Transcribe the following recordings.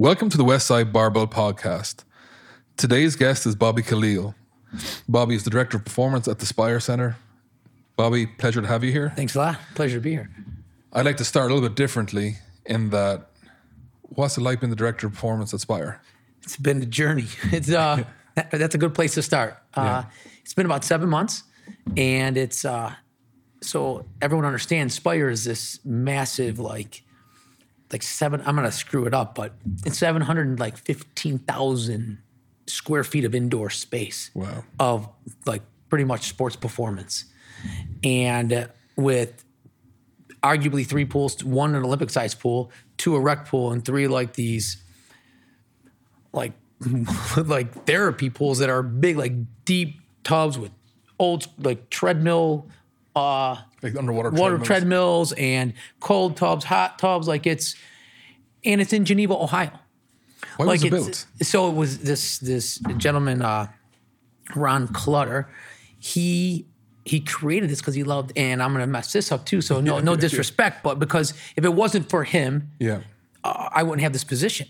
Welcome to the Westside Barbell Podcast. Today's guest is Bobby Kaleal. Bobby is the Director of Performance at the Spire Center. Bobby, pleasure to have you here. Thanks a lot. Pleasure to be here. I'd like to start a little bit differently in that what's it like being the Director of Performance at Spire? It's been a journey. It's uh, that's a good place to start. Uh, It's been about seven months, and it's uh, so everyone understands. Spire is this massive, like, like seven. I'm gonna screw it up, but it's seven hundred like fifteen thousand square feet of indoor space. Wow. Of like pretty much sports performance, and with arguably three pools, one an Olympic sized pool, two a rec pool, and three like these like like therapy pools that are big, like deep tubs with old like treadmill, uh, Like underwater water treadmills? treadmills and cold tubs, hot tubs. Like it's and it's in Geneva, Ohio. Why like was it it's, built? So it was this this gentleman, uh, Ron Clutter. He he created this because he loved, and I'm gonna mess this up too. So no no disrespect, but because if it wasn't for him, Yeah. uh, I wouldn't have this position.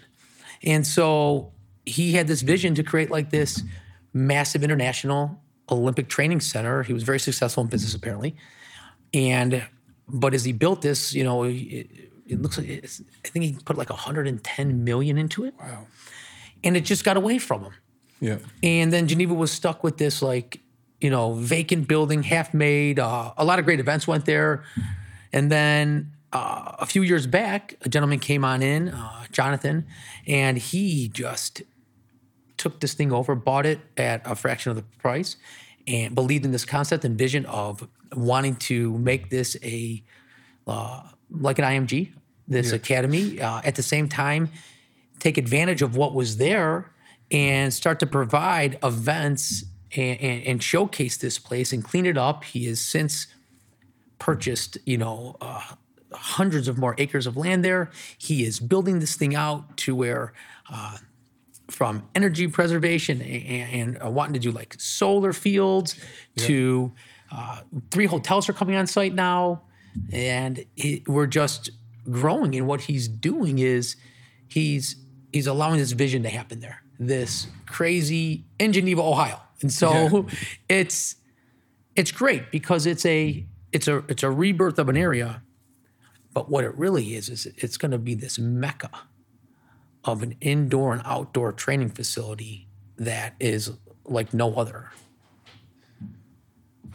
And so he had this vision to create like this massive international Olympic training center. He was very successful in business apparently. And but as he built this, you know, it, it looks like it's, I think he put like 110 million into it. Wow. And it just got away from him. Yeah. And then Geneva was stuck with this like, you know, vacant building, half made. Uh, a lot of great events went there. And then uh, a few years back, a gentleman came on in, uh, Jonathan, and he just took this thing over, bought it at a fraction of the price, and believed in this concept and vision of wanting to make this a uh, like an IMG, this academy. Uh, at the same time, take advantage of what was there and start to provide events and, and, and showcase this place and clean it up. He has since purchased, you know, uh, hundreds of more acres of land there. He is building this thing out to where, uh, from energy preservation and, and wanting to do like solar fields to uh, three hotels are coming on site now, and it, we're just growing. And what he's doing is he's he's allowing this vision to happen there. This crazy in Geneva, Ohio, and so it's it's great because it's a it's a it's a rebirth of an area but what it really is is it's going to be this mecca of an indoor and outdoor training facility that is like no other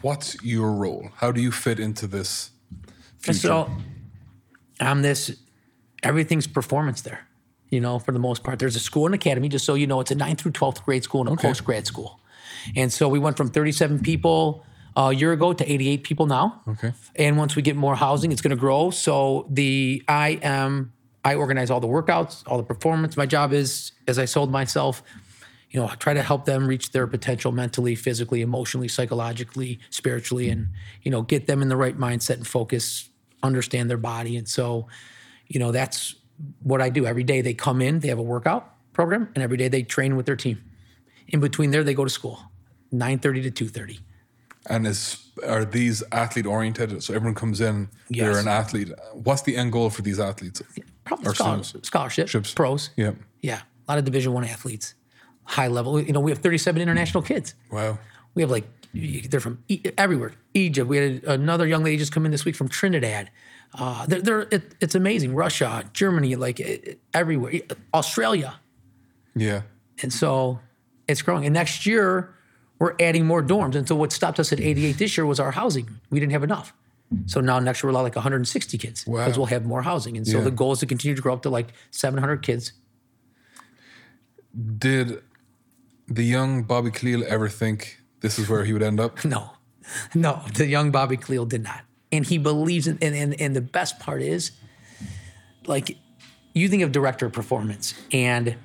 What's your role? How do you fit into this future? so i'm this everything's performance there you know for the most part there's a school and academy just so you know it's a 9th through 12th grade school and a post grad school and so we went from 37 people uh, a year ago to 88 people now okay. And once we get more housing, it's going to grow. So the I am I organize all the workouts, all the performance. My job is, as I sold myself, you know, try to help them reach their potential mentally, physically, emotionally, psychologically, spiritually, and you know, get them in the right mindset and focus, understand their body. And so, you know, that's what I do every day. They come in, they have a workout program, and every day they train with their team. In between there, they go to school, nine thirty to two thirty. And is are these athlete oriented? So everyone comes in, they're an athlete. What's the end goal for these athletes? Probably Or scholar- scholarship, Ships. pros. Yeah. Yeah, a lot of Division One athletes, high level. You know, we have 37 international kids. Wow. We have like they're from e- everywhere. Egypt. We had another young lady just come in this week from Trinidad. Uh, they're, they're it, it's amazing. Russia, Germany, like it, everywhere. Australia, Yeah. and so it's growing. And next year we're adding more dorms. And so what stopped us at 88 this year was our housing. We didn't have enough. So now next year we'll allow like 160 kids Wow. because we'll have more housing. And so Yeah. the goal is to continue to grow up to like 700 kids Did the young Bobby Kaleal ever think this is where he would end up? No, no, the young Bobby Kaleal did not. And he believes in, and, and, and the best part is, like, you think of director of performance, and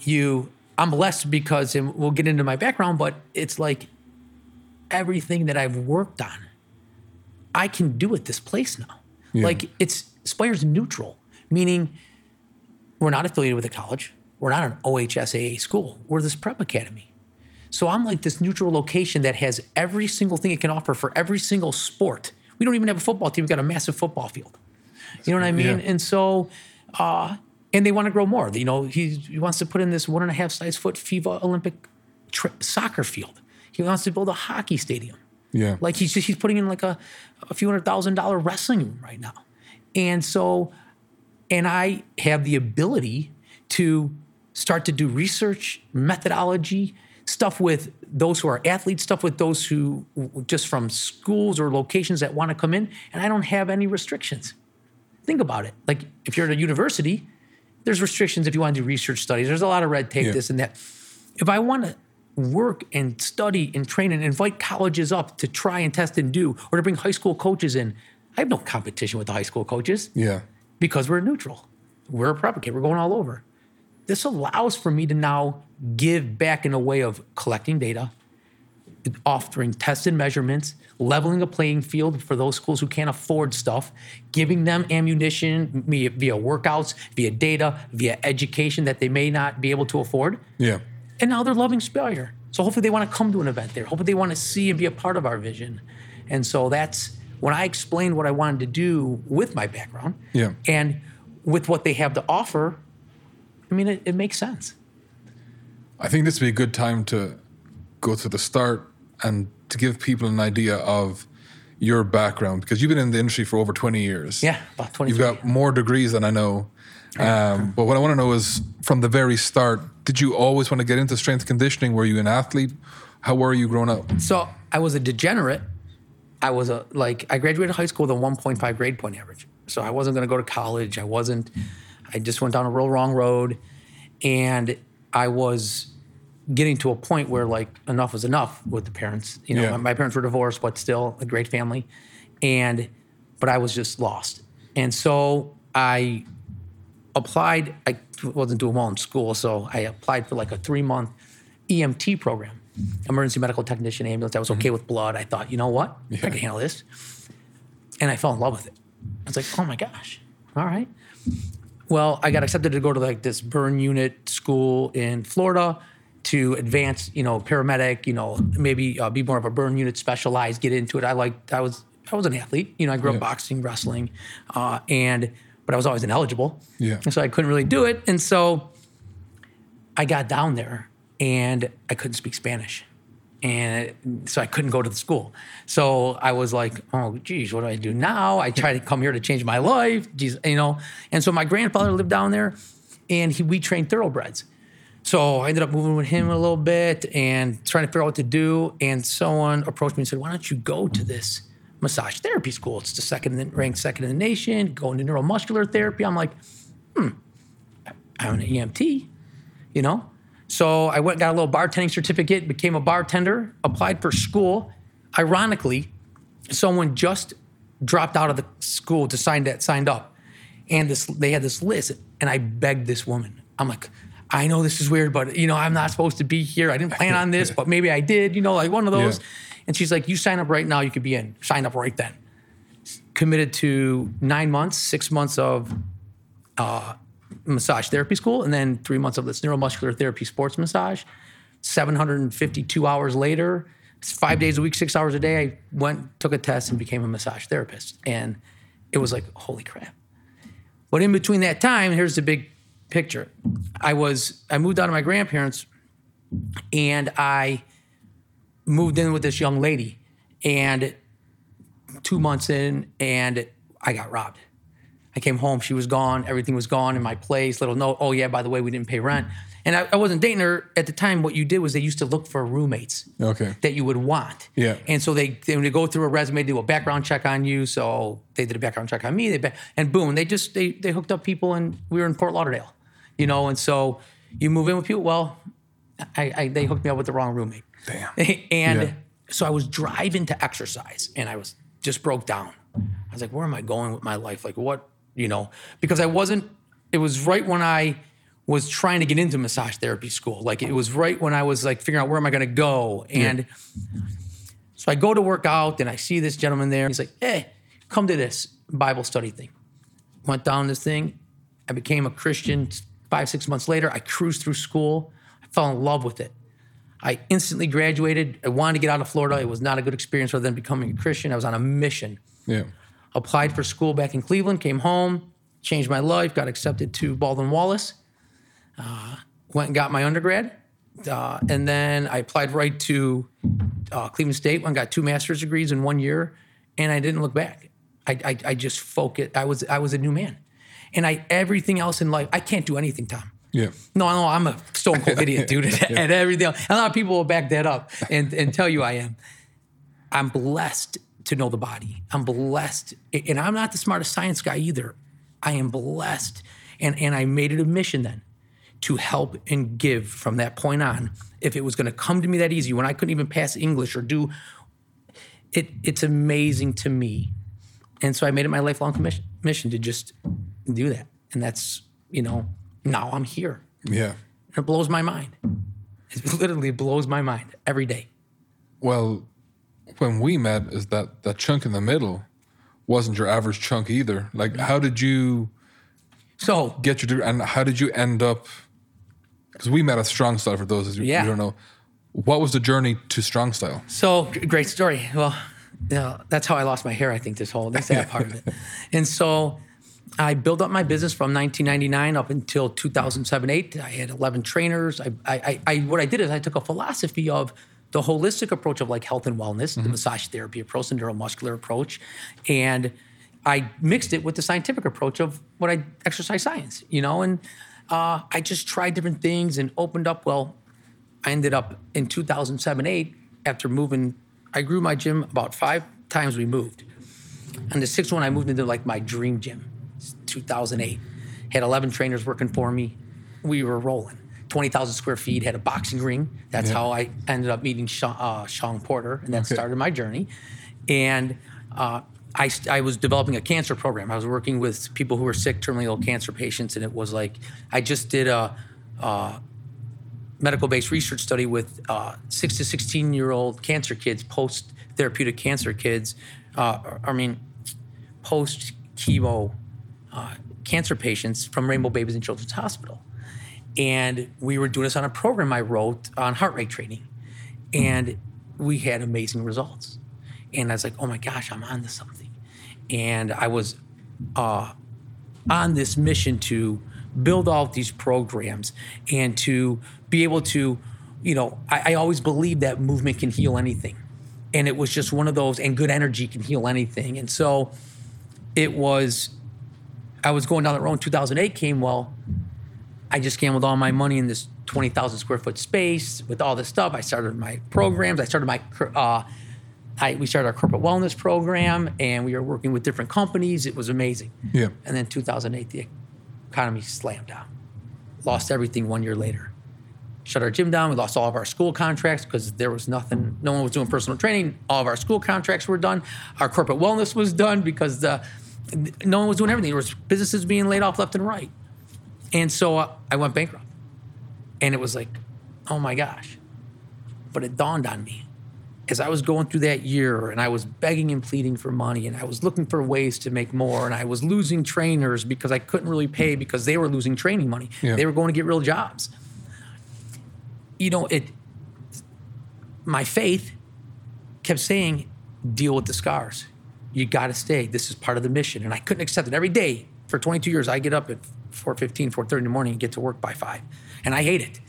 you, I'm blessed because, and we'll get into my background, but it's like everything that I've worked on, I can do at this place now. Like, it's Spire's neutral, meaning we're not affiliated with a college. We're not an OHSAA school. We're this prep academy. So I'm like this neutral location that has every single thing it can offer for every single sport. We don't even have a football team. We've got a massive football field. You know what I mean? Yeah. And so uh, and they want to grow more. You know, he, he wants to put in this one and a half size foot FIFA Olympic tra- soccer field. He wants to build a hockey stadium. Yeah. Like he's just, he's putting in like a, a few hundred thousand dollar wrestling room right now. And so, and I have the ability to start to do research, methodology, stuff with those who are athletes, stuff with those who just from schools or locations that want to come in, and I don't have any restrictions. Think about it. Like if you're at a university, there's restrictions if you want to do research studies. There's a lot of red tape, Yeah. this and that. If I want to work and study and train and invite colleges up to try and test and do, or to bring high school coaches in, I have no competition with the high school coaches Yeah. because we're neutral. We're a prep academy. We're going all over. This allows for me to now give back in a way of collecting data, offering tested measurements, leveling a playing field for those schools who can't afford stuff, giving them ammunition via, via workouts, via data, via education that they may not be able to afford. Yeah. And now they're loving Spire. So hopefully they want to come to an event there. Hopefully they want to see and be a part of our vision. And so that's when I explained what I wanted to do with my background Yeah. and with what they have to offer. I mean, it, it makes sense. I think this would be a good time to go to the start and to give people an idea of your background because you've been in the industry for over 20 years. Yeah, about 20 You've got more degrees than I know. Um, but what I want to know is from the very start, did you always want to get into strength conditioning? Were you an athlete? How were you growing up? So I was a degenerate. I was a like I graduated high school with a 1.5 grade point average. So I wasn't going to go to college. I wasn't. I just went down a real wrong road, and I was getting to a point where like enough was enough with the parents. You know, Yeah. my, my parents were divorced, but still a great family, and but I was just lost. And so I applied. I wasn't doing well in school, so I applied for like a three month EMT program, emergency medical technician ambulance. I was okay mm-hmm. with blood. I thought, you know what, I can handle this, and I fell in love with it. I was like, oh my gosh, all right. Well, I got accepted to go to like this burn unit school in Florida to advance, you know, paramedic, you know, maybe uh, be more of a burn unit specialized, get into it. I like, I was, I was an athlete, you know, I grew Yeah. up boxing, wrestling, uh, and, but I was always ineligible. Yeah. And so I couldn't really do it. And so I got down there and I couldn't speak Spanish. And so I couldn't go to the school. So I was like, oh, geez, what do I do now? I try to come here to change my life, geez, you know. And so my grandfather lived down there and he, we trained thoroughbreds. So I ended up moving with him a little bit and trying to figure out what to do. And someone approached me and said, why don't you go to this massage therapy school? It's the second ranked second in the nation, going to neuromuscular therapy. I'm like, hmm, I'm an EMT, you know? So I went, got a little bartending certificate, became a bartender, applied for school. Ironically, someone just dropped out of the school to sign that signed up. And this they had this list, and I begged this woman. I'm like, I know this is weird, but you know, I'm not supposed to be here. I didn't plan on this, but maybe I did, you know, like one of those. Yeah. And she's like, You sign up right now, you could be in. Sign up right then. Committed to nine months, six months of uh, massage therapy school, and then three months of this neuromuscular therapy sports massage. 752 hours later, five days a week, six hours a day, I went, took a test, and became a massage therapist. And it was like, holy crap. But in between that time, here's the big picture. I was, I moved out of my grandparents and I moved in with this young lady. And two months in, and I got robbed. I came home, she was gone, everything was gone in my place. Little note, oh yeah, by the way, we didn't pay rent. And I, I wasn't dating her at the time. What you did was they used to look for roommates Okay. that you would want. Yeah. And so they they would go through a resume, do a background check on you. So they did a background check on me. They and boom, they just they they hooked up people, and we were in Fort Lauderdale, you know. And so you move in with people. Well, I, I they hooked me up with the wrong roommate. Damn. and Yeah. so I was driving to exercise, and I was just broke down. I was like, where am I going with my life? Like what, you know? Because I wasn't. It was right when I was trying to get into massage therapy school. Like it was right when I was like figuring out where am I going to go. And so I go to work out and I see this gentleman there. He's like, hey, come to this Bible study thing. Went down this thing. I became a Christian five, six months later. I cruised through school. I fell in love with it. I instantly graduated. I wanted to get out of Florida. It was not a good experience other than becoming a Christian. I was on a mission Yeah. Applied for school back in Cleveland, came home, changed my life. Got accepted to Baldwin Wallace. Uh, went and got my undergrad, uh, and then I applied right to uh, Cleveland State. and got two master's degrees in one year, and I didn't look back. I, I, I just focused. I was I was a new man, and I everything else in life. I can't do anything, Tom. Yeah. No, no, I'm a stone cold idiot, dude, and everything. Else. A lot of people will back that up and, and tell you I am. I'm blessed to know the body. I'm blessed, and I'm not the smartest science guy either. I am blessed, and and I made it a mission then to help and give from that point on. If it was going to come to me that easy, when I couldn't even pass English or do it, it's amazing to me, and so I made it my lifelong commission, mission to just do that, and that's you know now I'm here. Yeah. And it blows my mind. It literally blows my mind every day. Well, when we met, is that that chunk in the middle wasn't your average chunk either. Like, how did you So get your degree, and how did you end up? Because we met at Strong Style. For those who Yeah. don't know, what was the journey to Strong Style? So great story. Well, you know, that's how I lost my hair. I think this whole that's that part of it. And so I built up my business from 1999 up until 2007 8. I had 11 trainers. I, I, I what I did is I took a philosophy of the holistic approach of like health and wellness, the massage therapy approach, the neuromuscular approach, and I mixed it with the scientific approach of what I exercise science. You know, and uh, I just tried different things and opened up. Well, I ended up in 2007 8 after moving. I grew my gym about five times. We moved, and the sixth one I moved into like my dream gym. 2008 had 11 trainers working for me. We were rolling. 20,000 square feet. Had a boxing ring. That's Yeah. how I ended up meeting Sean, uh, Sean Porter, and that started my journey. And uh, I, I was developing a cancer program. I was working with people who were sick, terminally ill cancer patients, and it was like I just did a medical based research study with uh, six to 16 year old cancer kids, post therapeutic cancer kids, uh, I mean, post chemo uh, cancer patients from Rainbow Babies and Children's Hospital. And we were doing this on a program I wrote on heart rate training. And we had amazing results. And I was like, oh my gosh, I'm on to something. And I was uh, on this mission to build all these programs and to be able to, you know, I, I always believed that movement can heal anything. And it was just one of those, and good energy can heal anything. And so it was, I was going down the road in 2008 came, well, I just gambled all my money in this 20,000 square foot space with all this stuff. I started my programs. I started my, uh, I, we started our corporate wellness program and we were working with different companies. It was amazing. Yeah. And then 2008, the economy slammed down. Lost everything one year later. Shut our gym down. We lost all of our school contracts because there was nothing. No one was doing personal training. All of our school contracts were done. Our corporate wellness was done because the, no one was doing everything. There was businesses being laid off left and right. And so uh, I went bankrupt. And it was like, oh my gosh. But it dawned on me as I was going through that year and I was begging and pleading for money and I was looking for ways to make more and I was losing trainers because I couldn't really pay because they were losing training money. Yeah. They were going to get real jobs. You know, it my faith kept saying, deal with the scars. You got to stay. This is part of the mission. And I couldn't accept it. Every day for 22 years, I get up at 4.15, 4.30 in the morning and get to work by 5. And I hate it.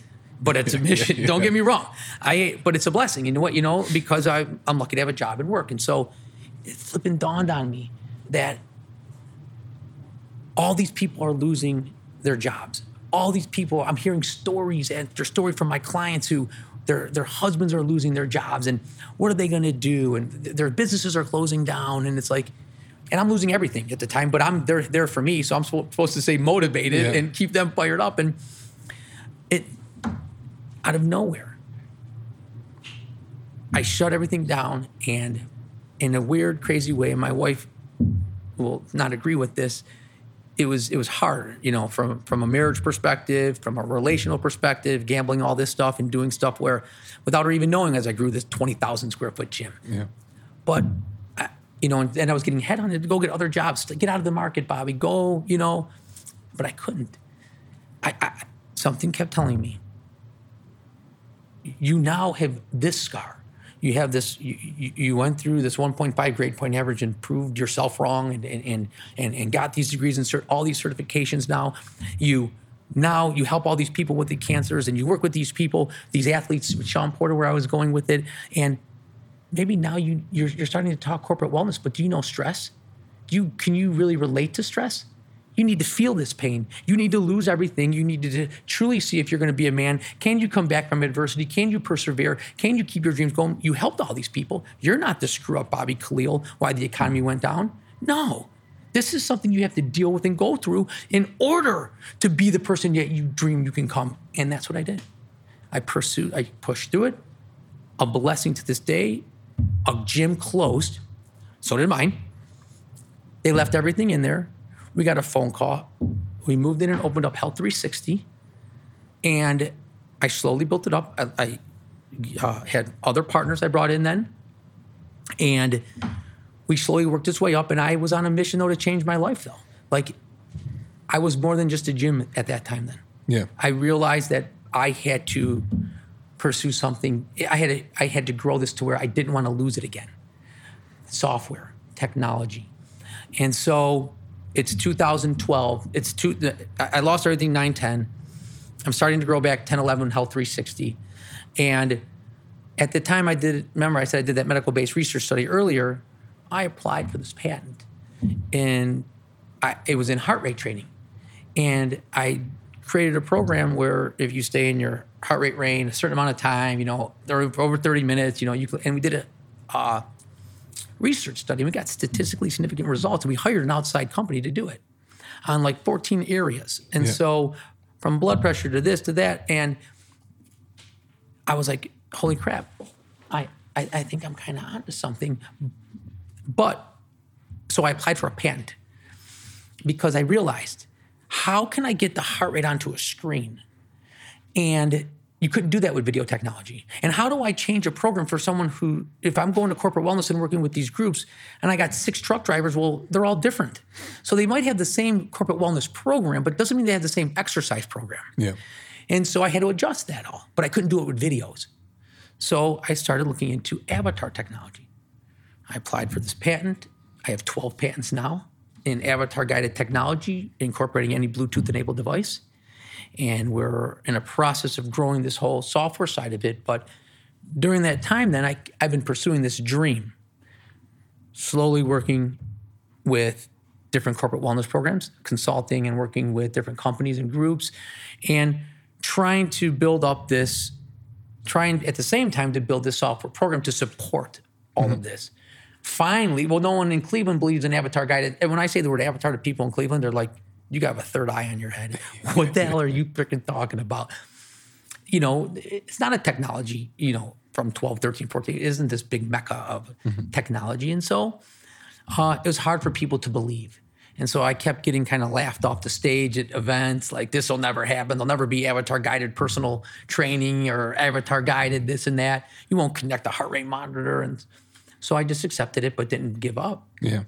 But it's a mission. Don't get me wrong. I but it's a blessing. You know what? You know, because I, I'm lucky to have a job and work. And so it flipping dawned on me that all these people are losing their jobs. All these people, I'm hearing stories after story from my clients who their their husbands are losing their jobs and what are they going to do and th- their businesses are closing down and it's like and I'm losing everything at the time but I'm they're there for me so I'm supposed to stay motivated Yeah. and keep them fired up and it out of nowhere I shut everything down and in a weird crazy way my wife will not agree with this it was it was hard you know from from a marriage perspective from a relational perspective gambling all this stuff and doing stuff where without her even knowing as i grew this 20000 square foot gym Yeah. but you know and, and i was getting headhunted to go get other jobs to get out of the market bobby go you know but i couldn't. I, I something kept telling me you now have this scar. You have this you, you went through this 1.5 grade point average and proved yourself wrong and and and, and got these degrees and cert, all these certifications now. You now you help all these people with the cancers and you work with these people these athletes sean porter where i was going with it and maybe now you you're, you're starting to talk corporate wellness but do you know stress do you can you really relate to stress you need to feel this pain. You need to lose everything. You need to truly see if you're going to be a man. Can you come back from adversity? Can you persevere? Can you keep your dreams going? You helped all these people. You're not the screw up Bobby Kaleal why the economy went down. No. This is something you have to deal with and go through in order to be the person that you dream you can come. And that's what I did. I pursued, I pushed through it. A blessing to this day. A gym closed. So did mine. They left everything in there we got a phone call. We moved in and opened up Health 360, and I slowly built it up. I, I uh, had other partners I brought in then, and we slowly worked its way up. And I was on a mission though to change my life though. Like I was more than just a gym at that time. Then Yeah. I realized that I had to pursue something. I had to, I had to grow this to where I didn't want to lose it again. Software, technology, and so it's 2012. It's two. I lost everything 9, 10. I'm starting to grow back 10, 11, Health 360, and at the time I did. Remember, I said I did that medical based research study earlier. I applied for this patent, and I, it was in heart rate training, and I created a program where if you stay in your heart rate range a certain amount of time, you know, for over 30 minutes, you know, you and we did a uh, research study. We got statistically significant results, and we hired an outside company to do it on like 14 areas. And Yeah. so, from blood pressure to this to that, and I was like, "Holy crap! I I, I think I'm kind of onto something." But so I applied for a patent because I realized how can I get the heart rate onto a screen? And you couldn't do that with video technology. And how do I change a program for someone who, if I'm going to corporate wellness and working with these groups, and I got six truck drivers, well, they're all different. So they might have the same corporate wellness program, but it doesn't mean they have the same exercise program. Yeah. And so I had to adjust that all, but I couldn't do it with videos. So I started looking into avatar technology. I applied for this patent. I have 12 patents now in avatar guided technology, incorporating any Bluetooth enabled device. And we're in a process of growing this whole software side of it. But during that time, then I, I've been pursuing this dream, slowly working with different corporate wellness programs, consulting and working with different companies and groups, and trying to build up this, trying at the same time to build this software program to support all of mm-hmm. this. Finally, well, no one in Cleveland believes in avatar guided. And when I say the word avatar to people in Cleveland, they're like, you got a third eye on your head. What the hell are you freaking talking about? you know, it's not a technology, you know, from 12, 13, 14. It isn't this big mecca of technology. And so uh, it was hard for people to believe. And so I kept getting kind of laughed off the stage at events like this will never happen. There'll never be avatar guided personal training or avatar guided this and that. You won't connect a heart rate monitor. And so I just accepted it, but didn't give up. Yeah.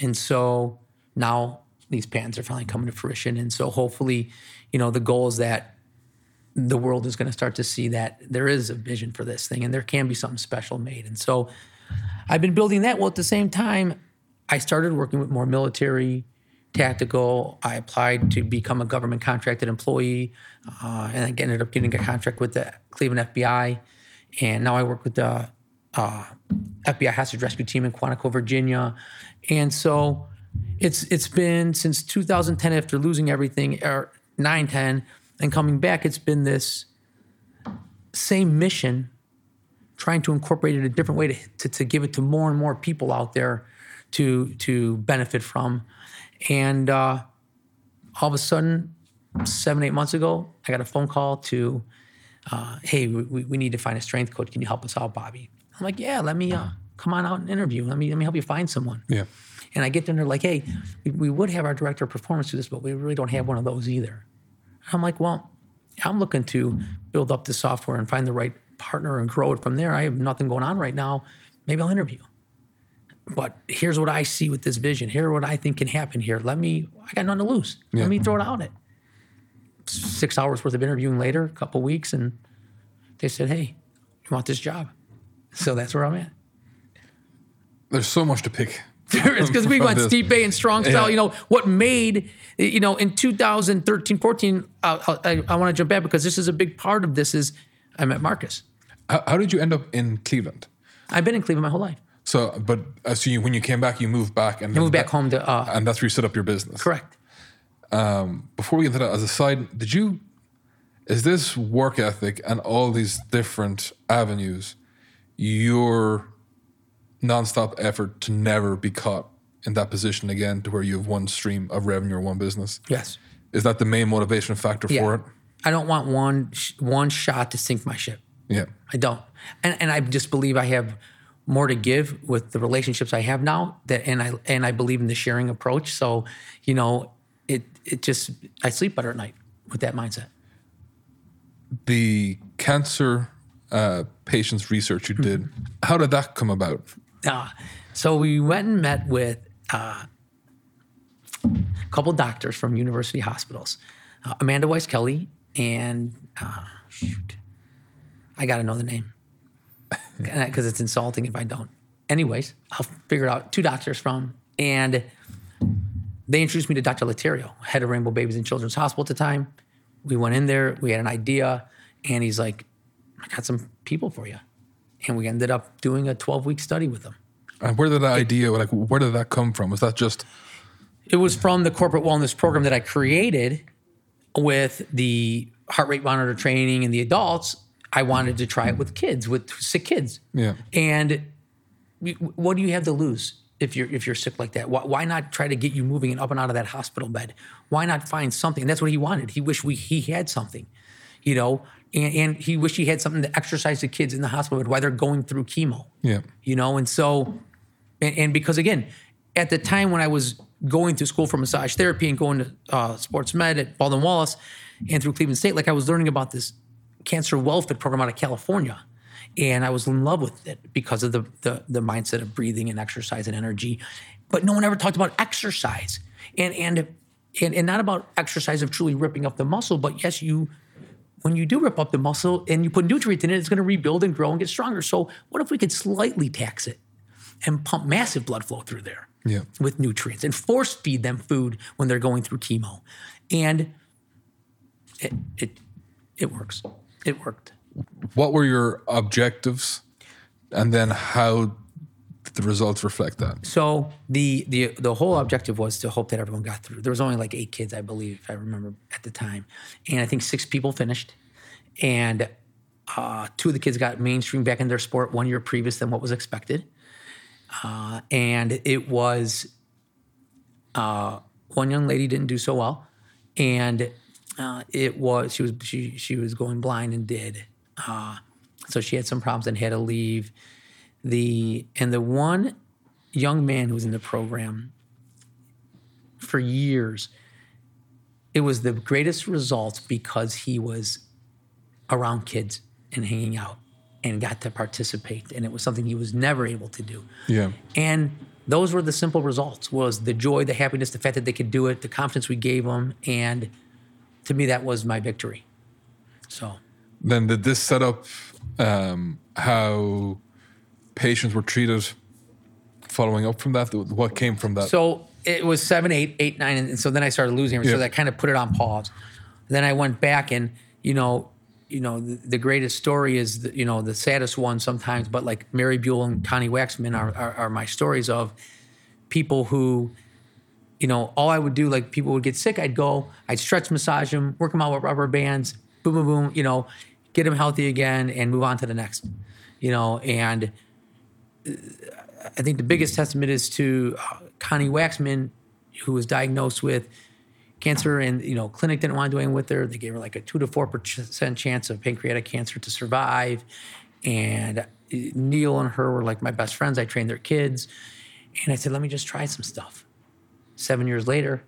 And so now these patents are finally coming to fruition. And so hopefully, you know, the goal is that the world is going to start to see that there is a vision for this thing and there can be something special made. And so I've been building that. Well, at the same time, I started working with more military, tactical. I applied to become a government contracted employee uh, and I ended up getting a contract with the Cleveland FBI. And now I work with the uh, FBI hostage rescue team in Quantico, Virginia. And so it's it's been since 2010 after losing everything, or 9, 10, and coming back, it's been this same mission, trying to incorporate it a different way to, to, to give it to more and more people out there to to benefit from. And uh, all of a sudden, seven, eight months ago, I got a phone call to, uh, hey, we, we need to find a strength coach. Can you help us out, Bobby? I'm like, yeah, let me uh, come on out and interview. Let me let me help you find someone. Yeah. And I get there and they're like, hey, we, we would have our director of performance do this, but we really don't have one of those either. I'm like, well, I'm looking to build up the software and find the right partner and grow it from there. I have nothing going on right now. Maybe I'll interview. But here's what I see with this vision. Here's what I think can happen here. Let me, I got nothing to lose. Yeah. Let me throw it out it. Six hours worth of interviewing later, a couple weeks, and they said, hey, you want this job? So that's where I'm at. There's so much to pick. it's because we went. Stipe and strong style. Yeah. You know what made you know in 2013, 14. Uh, I, I want to jump back because this is a big part of this. Is I met Marcus. How, how did you end up in Cleveland? I've been in Cleveland my whole life. So, but uh, so you, when you came back, you moved back and moved back home to uh, and that's where you set up your business. correct. Before we get into that, as a side, did you? Is this work ethic and all these different avenues your nonstop effort to never be caught in that position again, to where you have one stream of revenue or one business? Yes. Is that the main motivation factor Yeah. for it? I don't want one one shot to sink my ship. Yeah. I don't. And and I just believe I have more to give with the relationships I have now that and I and I believe in the sharing approach. So, you know, it it just I sleep better at night with that mindset. The cancer uh, patients research you did, Mm-hmm. how did that come about? Uh, so we went and met with uh, a couple doctors from university hospitals, uh, Amanda Weiss Kelly and uh, shoot, I got to know the name because it's insulting if I don't. Anyways, I'll figure it out. Two doctors from, and they introduced me to Dr. Laterio, head of Rainbow Babies and Children's Hospital at the time. We went in there, we had an idea, and he's like, I got some people for you. And we ended up doing a 12 week study with them. And where did that idea, like, where did that come from? Was that just It was from the corporate wellness program that I created with the heart rate monitor training and the adults. I wanted to try it with kids, with sick kids. Yeah. And what do you have to lose if you're if you're sick like that? Why, why not try to get you moving and up and out of that hospital bed? Why not find something? And that's what he wanted. He wished we he had something, you know, and, and he wished he had something to exercise the kids in the hospital while they're going through chemo. Yeah? you know and so and, and because again at the time when i was going through school for massage therapy and going to uh, sports med at baldwin wallace and through cleveland state like i was learning about this cancer welfare program out of california. And i was in love with it because of the, the the mindset of breathing and exercise and energy. But no one ever talked about exercise. And and and, and not about exercise of truly ripping up the muscle but yes you when you do rip up the muscle and you put nutrients in it, it's going to rebuild and grow and get stronger. So, what if we could slightly tax it and pump massive blood flow through there Yeah. with nutrients and force feed them food when they're going through chemo? And it it it works. It worked. What were your objectives, and then how the results reflect that? So the the the whole objective was to hope that everyone got through. There was only like eight kids, I believe, if I remember at the time, and I think six people finished, and uh, two of the kids got mainstream back in their sport one year previous than what was expected, uh, and it was uh, one young lady didn't do so well, and uh, it was she was she she was going blind and did, uh, so she had some problems and had to leave the and the one young man who was in the program for years it was the greatest result because he was around kids and hanging out and got to participate and it was something he was never able to do. Yeah. and those were the simple results was the joy the happiness the fact that they could do it the confidence we gave them and to me that was my victory. So. Then did this set up um, how patients were treated following up from that? What came from that? So it was seven, eight, eight, nine, and, so then I started losing him. Yeah. So that kind of put it on pause. Then I went back, and you know, you know, the, the greatest story is the, you know the saddest one sometimes, but like Mary Buell and Connie Waxman are, are are my stories of people who, you know, all I would do like people would get sick, I'd go, I'd stretch massage them, work them out with rubber bands, boom, boom, boom, you know, get them healthy again, and move on to the next, you know, and I think the biggest testament is to uh, Connie Waxman, who was diagnosed with cancer, and you know, clinic didn't want to do anything with her. They gave her like a two to four percent chance of pancreatic cancer to survive. And uh, Neil and her were like my best friends. I trained their kids, and I said, "Let me just try some stuff." Seven years later,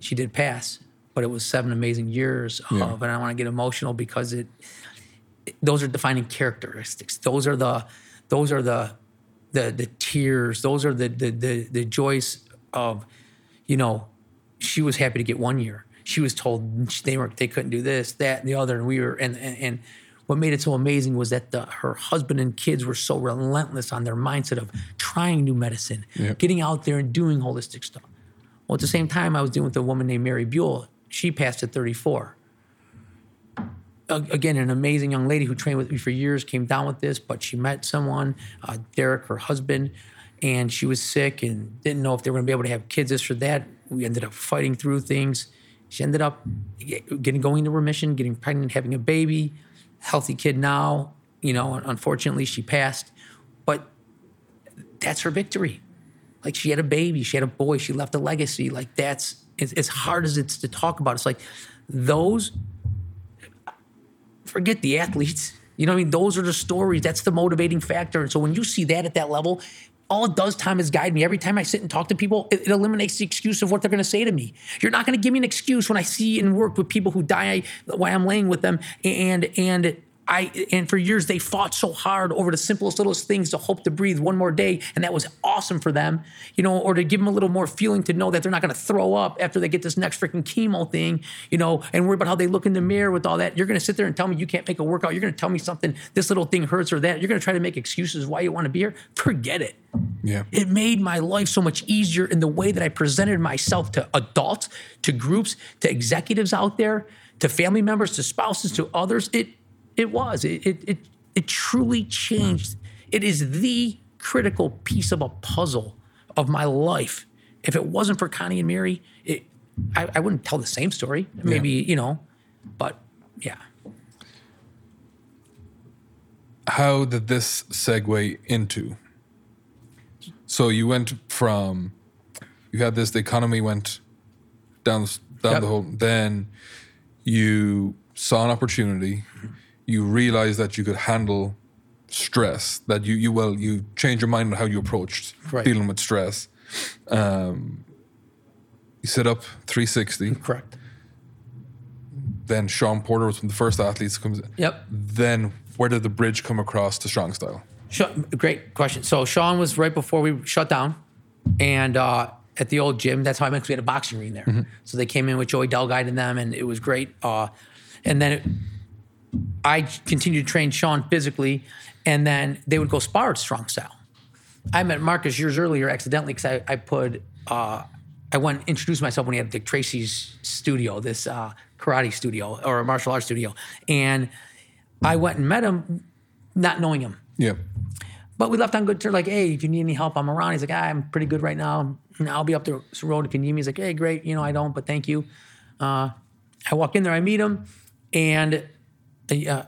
she did pass, but it was seven amazing years Yeah. of, and I want to get emotional because it those are defining characteristics. Those are the those are the the the tears. Those are the the the, the joys of, you know, she was happy to get one year. She was told they were they couldn't do this, that, and the other, and we were and and, and what made it so amazing was that the, her husband and kids were so relentless on their mindset of trying new medicine, getting out there and doing holistic stuff. Well, at the same time, I was dealing with a woman named Mary Buell. She passed at 34. Again, an amazing young lady who trained with me for years came down with this, but she met someone, uh, Derek, her husband, and she was sick and didn't know if they were going to be able to have kids, this or that. We ended up fighting through things. She ended up getting going into remission, getting pregnant, having a baby, healthy kid now. You know, unfortunately, she passed, but that's her victory. Like she had a baby, she had a boy, she left a legacy. Like that's as hard as it's to talk about. It's like those. Forget the athletes. You know what I mean? Those are the stories. That's the motivating factor. And so when you see that at that level, all it does, Tom, is guide me. Every time I sit and talk to people, it, it eliminates the excuse of what they're going to say to me. You're not going to give me an excuse when I see and work with people who die while I'm laying with them, and and I and for years they fought so hard over the simplest littlest things to hope to breathe one more day, and that was awesome for them, you know, or to give them a little more feeling to know that they're not going to throw up after they get this next freaking chemo thing, you know, and worry about how they look in the mirror with all that. You're going to sit there and tell me you can't make a workout. You're going to tell me something this little thing hurts or that. You're going to try to make excuses why you want to be here. Forget it. Yeah. It made my life so much easier in the way that I presented myself to adults, to groups, to executives out there, to family members, to spouses, to others. It it was. It it it, it truly changed. It is the critical piece of a puzzle of my life. If it wasn't for Connie and Mary, it I, I wouldn't tell the same story. Maybe, you know, but yeah. how did this segue into? So you went from you had this the economy went down down Yep. the hole. Then you saw an opportunity. Mm-hmm. You realize that you could handle stress. That you you well you changed your mind on how you approached Right. dealing with stress. Um, you set up 360. Correct. Then Sean Porter was one of the first athletes. Comes. In. Yep. Then where did the bridge come across to strong style? Sha- Great question. So Sean was right before we shut down, and uh, at the old gym. That's how I met. we had a boxing ring there. So they came in with Joey Delguide and them, and it was great. Uh, and then it, I continued to train Sean physically, and then they would go spar at strong style. I met Marcus years earlier accidentally because I, I put uh, I went and introduced myself when he had Dick Tracy's studio, this uh, karate studio or a martial arts studio, and I went and met him, not knowing him. Yeah. But we left on good terms. Like, hey, if you need any help, I'm around. He's like, ah, I'm pretty good right now. I'll be up the road if you need me. He's like, hey, great. You know, I don't, but thank you. Uh, I walk in there, I meet him, and uh,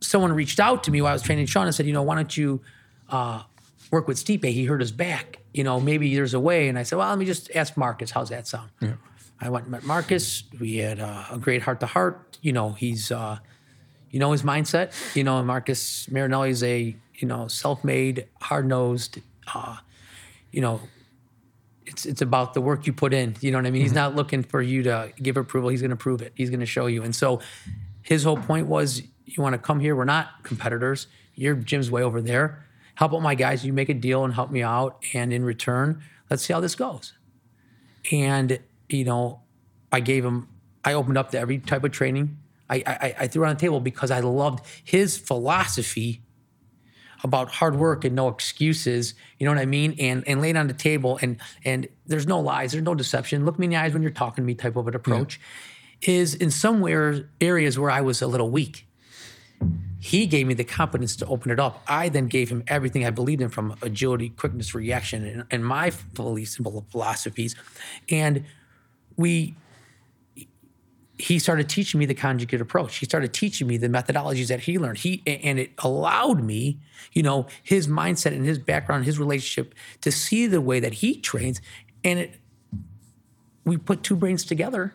someone reached out to me while I was training Sean and said, you know, why don't you uh, work with Stipe? He hurt his back. You know, maybe there's a way. And I said, well, let me just ask Marcus. How's that sound? I went and met Marcus. We had uh, a great heart to heart. You know, he's, uh, you know, his mindset. You know, Marcus Marinelli is a, you know, self-made, hard-nosed, uh, you know, it's it's about the work you put in. You know what I mean? He's not looking for you to give approval. He's going to prove it. He's going to show you. And so, his whole point was, you want to come here? We're not competitors. Your gym's way over there. Help out my guys. You make a deal and help me out. And in return, let's see how this goes. And you know, I gave him. I opened up to every type of training. I I, I threw it on the table because I loved his philosophy about hard work and no excuses. You know what I mean? And and laid on the table and and there's no lies, there's no deception. Look me in the eyes when you're talking to me type of an approach. Is in somewhere areas where I was a little weak. He gave me the confidence to open it up. I then gave him everything I believed in from agility, quickness, reaction, and, and my beliefs and philosophies. And we he started teaching me the conjugate approach. He started teaching me the methodologies that he learned. He and it allowed me, you know, his mindset and his background, his relationship to see the way that he trains. And it we put two brains together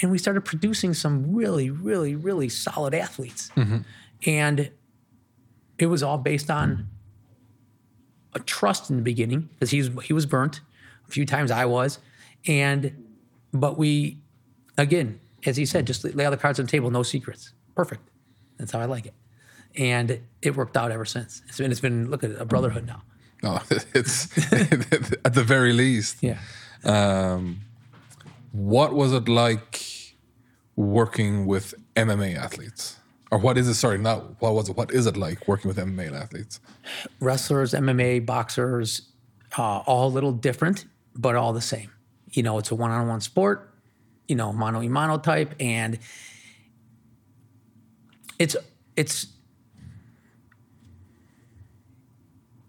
and we started producing some really, really, really solid athletes. Mm-hmm. And it was all based on a trust in the beginning because he's he was burnt a few times I was, and but we again, as he said, just lay all the cards on the table, no secrets. Perfect. That's how I like it, and it worked out ever since. It's been it's been look at it, a brotherhood now. No, oh, it's at the very least. Yeah. Um, What was it like working with MMA athletes? or what is it? Sorry, not what was it? What is it like working with MMA athletes? Wrestlers, MMA, boxers, uh, all a little different, but all the same. You know, it's a one-on-one sport. You know, mano a mano type, and it's it's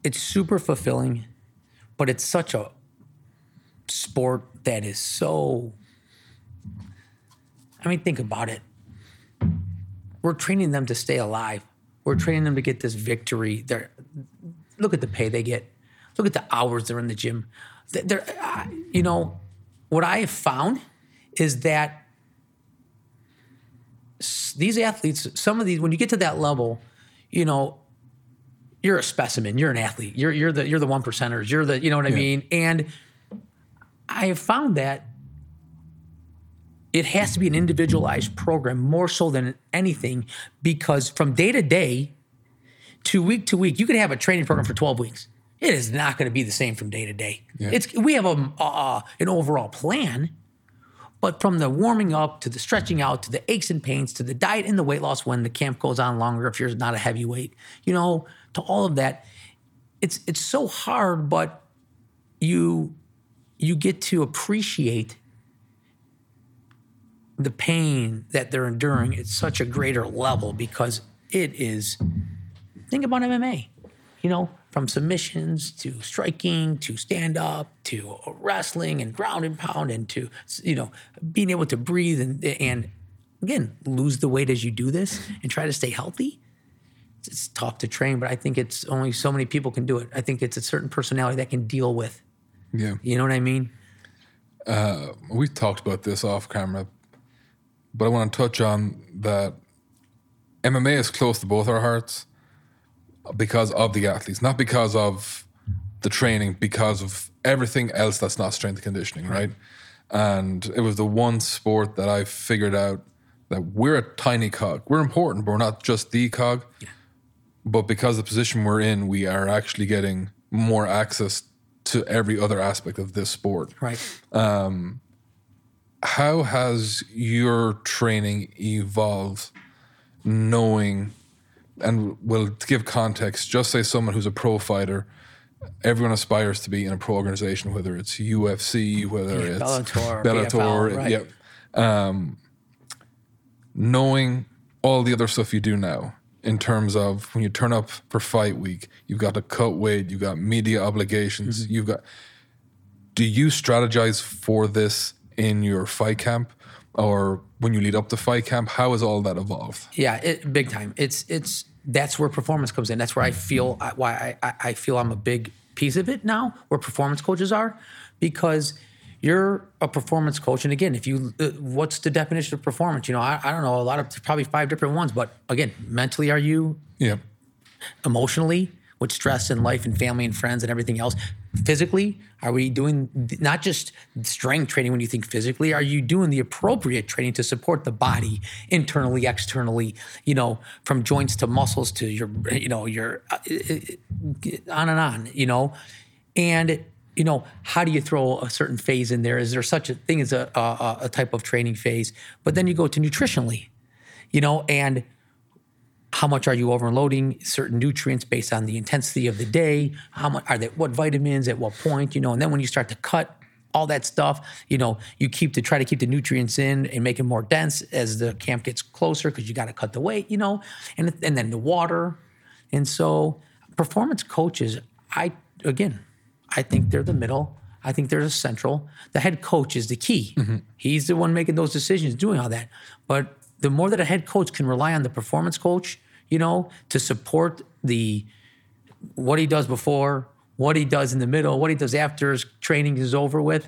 it's super fulfilling, but it's such a sport that is so. I mean, think about it. We're training them to stay alive. We're training them to get this victory. They're look at the pay they get. Look at the hours they're in the gym. They're, you know, what I have found is that these athletes, some of these, when you get to that level, you know, you're a specimen. You're an athlete. You're you're the you're the one percenters. You're the you know what I mean. And I have found that it has to be an individualized program more so than anything because from day to day to week to week, you could have a training program for 12 weeks. It is not going to be the same from day to day. It's we have a uh, an overall plan, but from the warming up to the stretching out to the aches and pains to the diet and the weight loss when the camp goes on longer if you're not a heavyweight, you know, to all of that, it's it's so hard, but you you get to appreciate the pain that they're enduring at such a greater level because it is think about MMA, you know, from submissions to striking to stand up to wrestling and ground and pound and to you know being able to breathe and and again lose the weight as you do this and try to stay healthy. It's, tough to train, but I think it's only so many people can do it. I think it's a certain personality that can deal with. Yeah, You know what I mean? Uh, we've talked about this off camera, but I want to touch on that. MMA is close to both our hearts because of the athletes, not because of the training, because of everything else that's not strength conditioning, right? And it was the one sport that I figured out that we're a tiny cog. We're important, but we're not just the cog. Yeah. But because of the position we're in, we are actually getting more access to every other aspect of this sport Right. how has your training evolved knowing and will to give context just say someone who's a pro fighter everyone aspires to be in a pro organization whether it's ufc whether it's Bellator, bellator PFL, right. yeah um, knowing all the other stuff you do now in terms of when you turn up for fight week you've got to cut weight you've got media obligations Mm-hmm. you've got do you strategize for this in your fight camp or when you lead up to fight camp how has all that evolved Yeah, it, big time. It's it's that's where performance comes in. That's where I feel why I, I, I feel I'm a big piece of it now. Where performance coaches are, because you're a performance coach. And again, if you uh, what's the definition of performance? You know, I, I don't know a lot of probably five different ones. But again, mentally, are you yeah emotionally with stress and life and family and friends and everything else physically are we doing not just strength training when you think physically are you doing the appropriate training to support the body internally externally you know from joints to muscles to your you know your uh, uh, on and on you know and you know how do you throw a certain phase in there? Is there such a thing as a, a, a type of training phase? But then you go to nutritionally you know and how much are you overloading certain nutrients based on the intensity of the day? How much are they what vitamins at what point you know? And then when you start to cut all that stuff you know you keep to try to keep the nutrients in and make it more dense as the camp gets closer because you got to cut the weight you know? And and then the water. And so performance coaches i again i think they're the middle. I think they're the central. The head coach is the key. Mm-hmm. He's the one making those decisions doing all that. But the more that a head coach can rely on the performance coach, you know, to support the what he does before, what he does in the middle, what he does after his training is over with,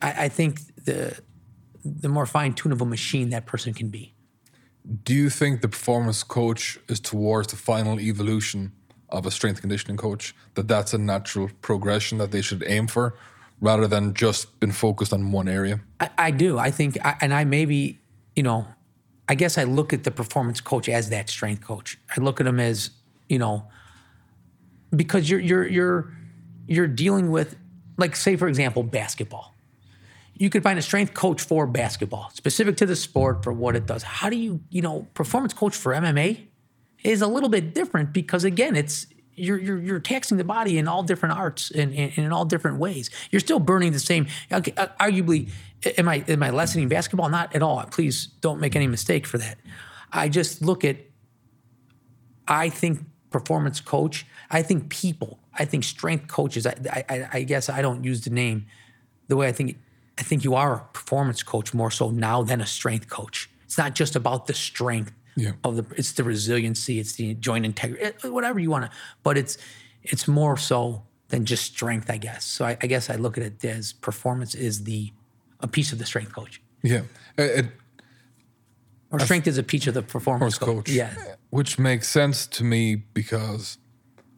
I, I think the the more fine tune of a machine that person can be. do you think the performance coach is towards the final evolution of a strength conditioning coach that that's a natural progression that they should aim for rather than just been focused on one area I, I do. I think, I, and I maybe, you know, I guess I look at the performance coach as that strength coach. I look at him as, you know, because you're you're you're you're dealing with, like, say for example, basketball. you could find a strength coach for basketball, specific to the sport for what it does. How do you, you know, performance coach for MMA is a little bit different because again, it's you're you're, you're taxing the body in all different arts and, and, and in all different ways. You're still burning the same. Okay, uh, arguably, am I am I lessening basketball? Not at all. Please don't make any mistake for that. I just look at. I think performance coach. I think people. I think strength coaches. I, I, I guess I don't use the name the way I think. I think you are a performance coach more so now than a strength coach. It's not just about the strength Yeah. of the. It's the resiliency. It's the joint integrity. eh, Whatever you want to. But it's it's more so than just strength. I guess. So I, I guess I look at it as performance is the a piece of the strength coach, Yeah. It, or strength is a piece of the performance coach. coach. Yeah. Which makes sense to me because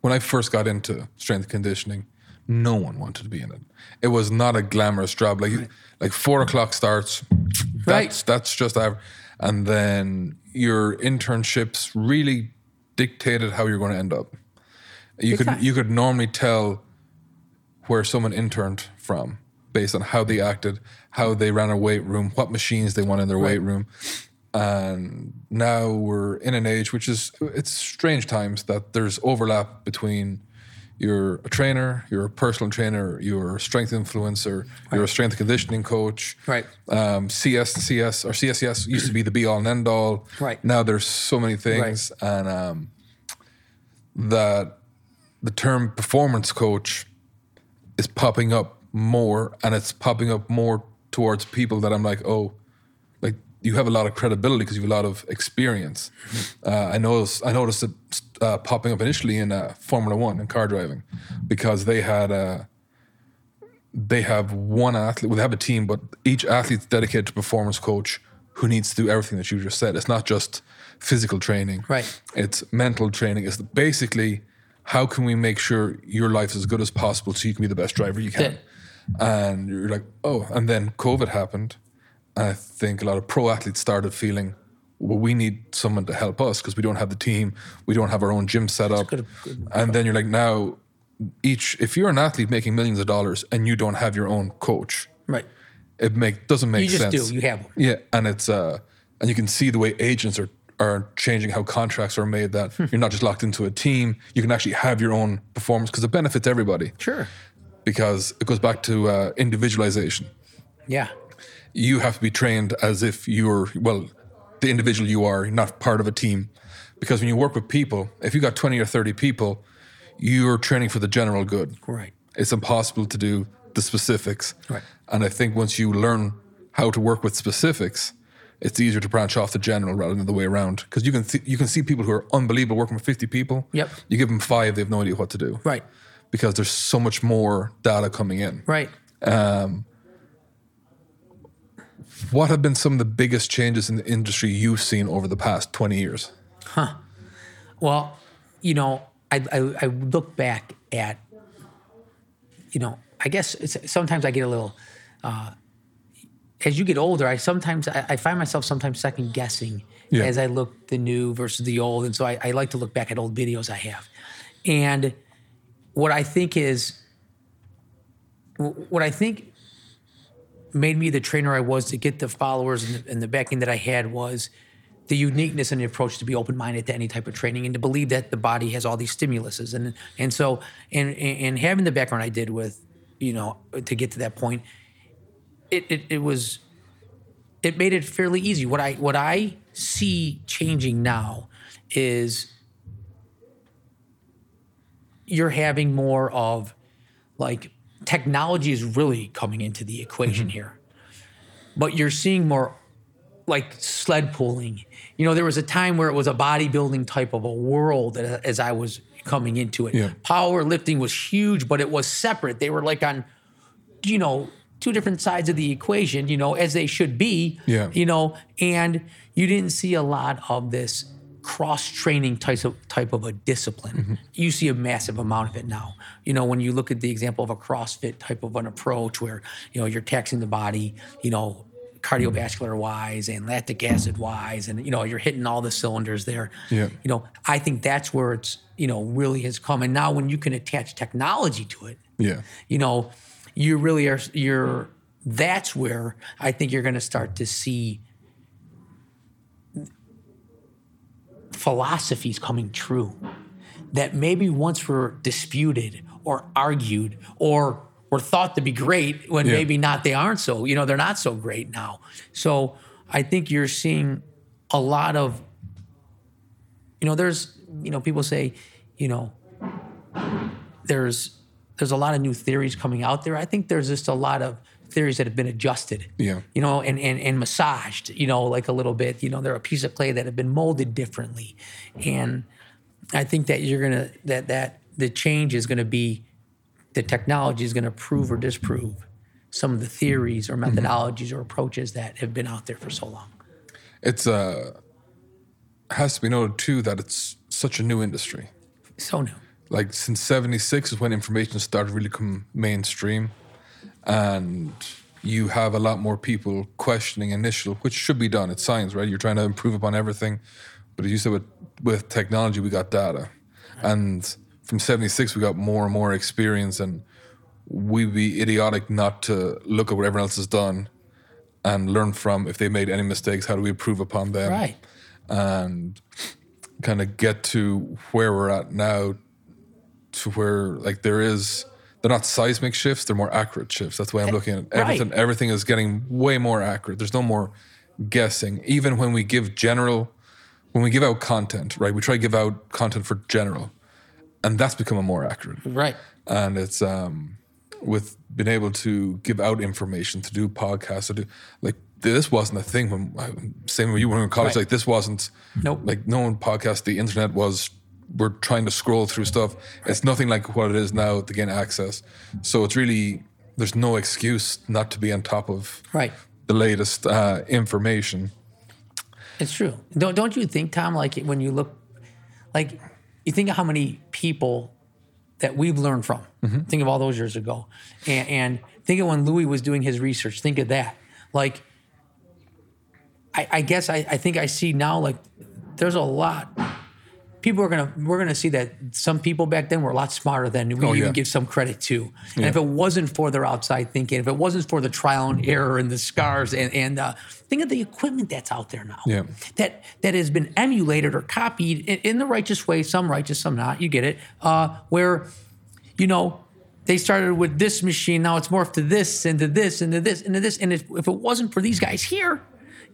when I first got into strength conditioning, no one wanted to be in it. It was not a glamorous job. Like like four o'clock starts. That's Right. that's just average. And then your internships really dictated how you're going to end up. You could you could normally tell where someone interned from based on how they acted, how they ran a weight room, what machines they want in their weight room. And now we're in an age which is it's strange times that there's overlap between you're a trainer, you're a personal trainer, you're a strength influencer, you're a strength conditioning coach. Right. Um, CS CS or CSCS used to be the be all and end all. Right. Now there's so many things, and um, that the term performance coach is popping up more, and it's popping up more towards people that I'm like, oh, you have a lot of credibility because you have a lot of experience. Uh, I noticed I noticed it uh, popping up initially in uh, Formula One and car driving because they had uh, they have one athlete. Well, they have a team, but each athlete's dedicated to performance coach who needs to do everything that you just said. It's not just physical training, Right. It's mental training. It's basically how can we make sure your life is as good as possible so you can be the best driver you can. it. And you're like, oh, and then COVID happened. I think a lot of pro athletes started feeling, well, we need someone to help us because we don't have the team, we don't have our own gym set up. good- good and then you're like, now, each if you're an athlete making millions of dollars and you don't have your own coach, Right. it make doesn't make You just sense. do. You have one. Yeah, and it's uh, and you can see the way agents are are changing how contracts are made. That Hmm. you're not just locked into a team. You can actually have your own performance because it benefits everybody. Sure. Because it goes back to uh, individualization. Yeah. You have to be trained as if you're well, the individual you are, not part of a team. Because when you work with people, if you got twenty or thirty people, you're training for the general good. Right. It's impossible to do the specifics. Right. And I think once you learn how to work with specifics, it's easier to branch off the general rather than the way around. Because you can th- you can see people who are unbelievable working with 50 people. Yep. You give them five, they have no idea what to do. Right. Because there's so much more data coming in. Right. Um, What have been some of the biggest changes in the industry you've seen over the past 20 years? Huh. Well, you know, I, I, I look back at, you know, I guess it's, sometimes I get a little, uh, as you get older, I sometimes, I, I find myself sometimes second guessing Yeah. as I look the new versus the old. And so I, I like to look back at old videos I have. And what I think is, what I think made me the trainer I was to get the followers and the, and the backing that I had was the uniqueness and the approach to be open minded to any type of training and to believe that the body has all these stimuluses. And and so and and having the background I did with you know to get to that point it it, it was it made it fairly easy. What I what I see changing now is you're having more of like technology is really coming into the equation mm-hmm. here. But you're seeing more like sled pulling. You know there was a time where it was a bodybuilding type of a world as i was coming into it. Yeah. powerlifting was huge but it was separate. They were like on you know two different sides of the equation you know as they should be Yeah. you know and you didn't see a lot of this cross training type of type of a discipline. Mm-hmm. You see a massive amount of it now. You know when you look at the example of a crossfit type of an approach where you know you're taxing the body you know cardiovascular wise and lactic acid wise and you know you're hitting all the cylinders there. Yeah. you know i think that's where it's you know really has come. And now when you can attach technology to it Yeah. you know, you really are you're that's where I think you're going to start to see philosophies coming true that maybe once were disputed or argued or were thought to be great when Yeah. maybe not they aren't so you know they're not so great now so i think you're seeing a lot of you know there's you know people say you know there's there's a lot of new theories coming out there i think there's just a lot of theories that have been adjusted. Yeah. you know and, and and massaged you know like a little bit. You know they're a piece of clay that have been molded differently. And i think that you're gonna that that the change is gonna be the technology is gonna prove or disprove some of the theories or methodologies or approaches that have been out there for so long. It's uh has to be noted too that it's such a new industry. so new. Like since '76 is when information started really come mainstream, and you have a lot more people questioning initial, which should be done. It's science, right? You're trying to improve upon everything, but as you said, with with technology, we got data, and from '76 we got more and more experience, and we'd be idiotic not to look at what everyone else has done and learn from if they made any mistakes. How do we improve upon them? right and kind of get to where we're at now to where like there is they're not seismic shifts they're more accurate shifts that's the way i'm looking at it Right. everything everything is getting way more accurate there's no more guessing even when we give general when we give out content right we try to give out content for general and that's becoming more accurate right and it's um with being able to give out information to do podcasts to do like this wasn't a thing when same when you were in college Right. like this wasn't Nope. like no one podcast the internet was we're trying to scroll through stuff it's nothing like what it is now to gain access so it's really there's no excuse not to be on top of right the latest uh, information It's true. Don't don't you think, Tom? Like when you look, like you think of how many people that we've learned from. Think of all those years ago, and, and think of when Louie was doing his research. Think of that. Like, I, I guess I, I think I see now. Like, there's a lot. People are gonna we're gonna see that some people back then were a lot smarter than we Oh, even yeah. give some credit to. And if it wasn't for their outside thinking, if it wasn't for the trial and error and the scars and and uh, think of the equipment that's out there now Yeah. that that has been emulated or copied in, in the righteous way, some righteous, some not. You get it. Uh, where, you know, they started with this machine, now it's morphed to this and to this and to this and to this. And if, if it wasn't for these guys here,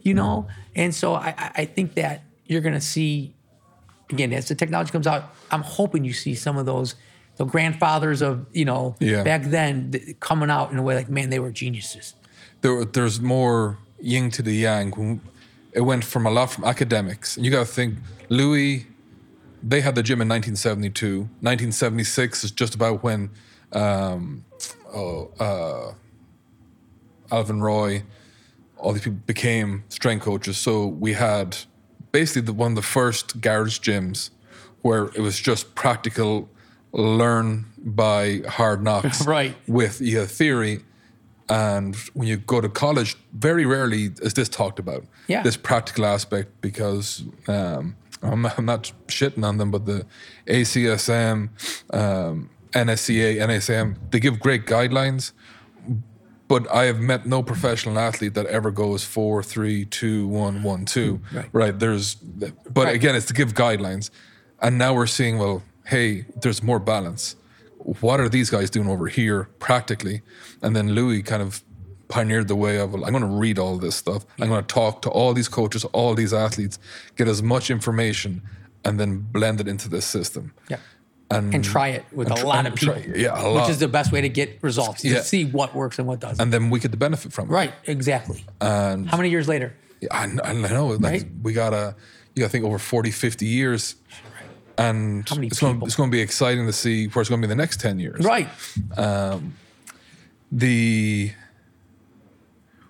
you know, and so I, I- I think that you're going to see again as the technology comes out. I'm hoping you see some of those. The grandfathers of you know Yeah. back then th- coming out in a way like man they were geniuses. there, there's more yin to the yang. It went from a lot from academics. And you got to think, Louie, they had the gym in 1972. 1976 is just about when um, oh, uh, Alvin Roy, all these people became strength coaches. So we had basically the, one of the first garage gyms where it was just practical, learn by hard knocks. Right. With yeah, theory. And when you go to college, very rarely is this talked about. Yeah. This practical aspect because um, I'm, I'm not shitting on them, but the ACSM, um, NSCA, NSM, they give great guidelines. But I have met no professional athlete that ever goes four, three, two, one, one, two. Right. There's, but Right. again, it's to give guidelines. And now we're seeing, well, hey, there's more balance. What are these guys doing over here practically? And then Louie kind of pioneered the way of, well, I'm going to read all this stuff. I'm going to talk to all these coaches, all these athletes, get as much information, and then blend it into this system. Yeah. And, and try it with a try- lot of try- people. yeah, a which is the best way to get results Yeah. to see what works and what doesn't. and then we get the benefit from it. right, exactly. And How many years later? Yeah, I, I know. Like, Right? We got to, you got to think over 40, 50 years. And it's going, it's going to be exciting to see where it's going to be in the next 10 years. Right. Um, The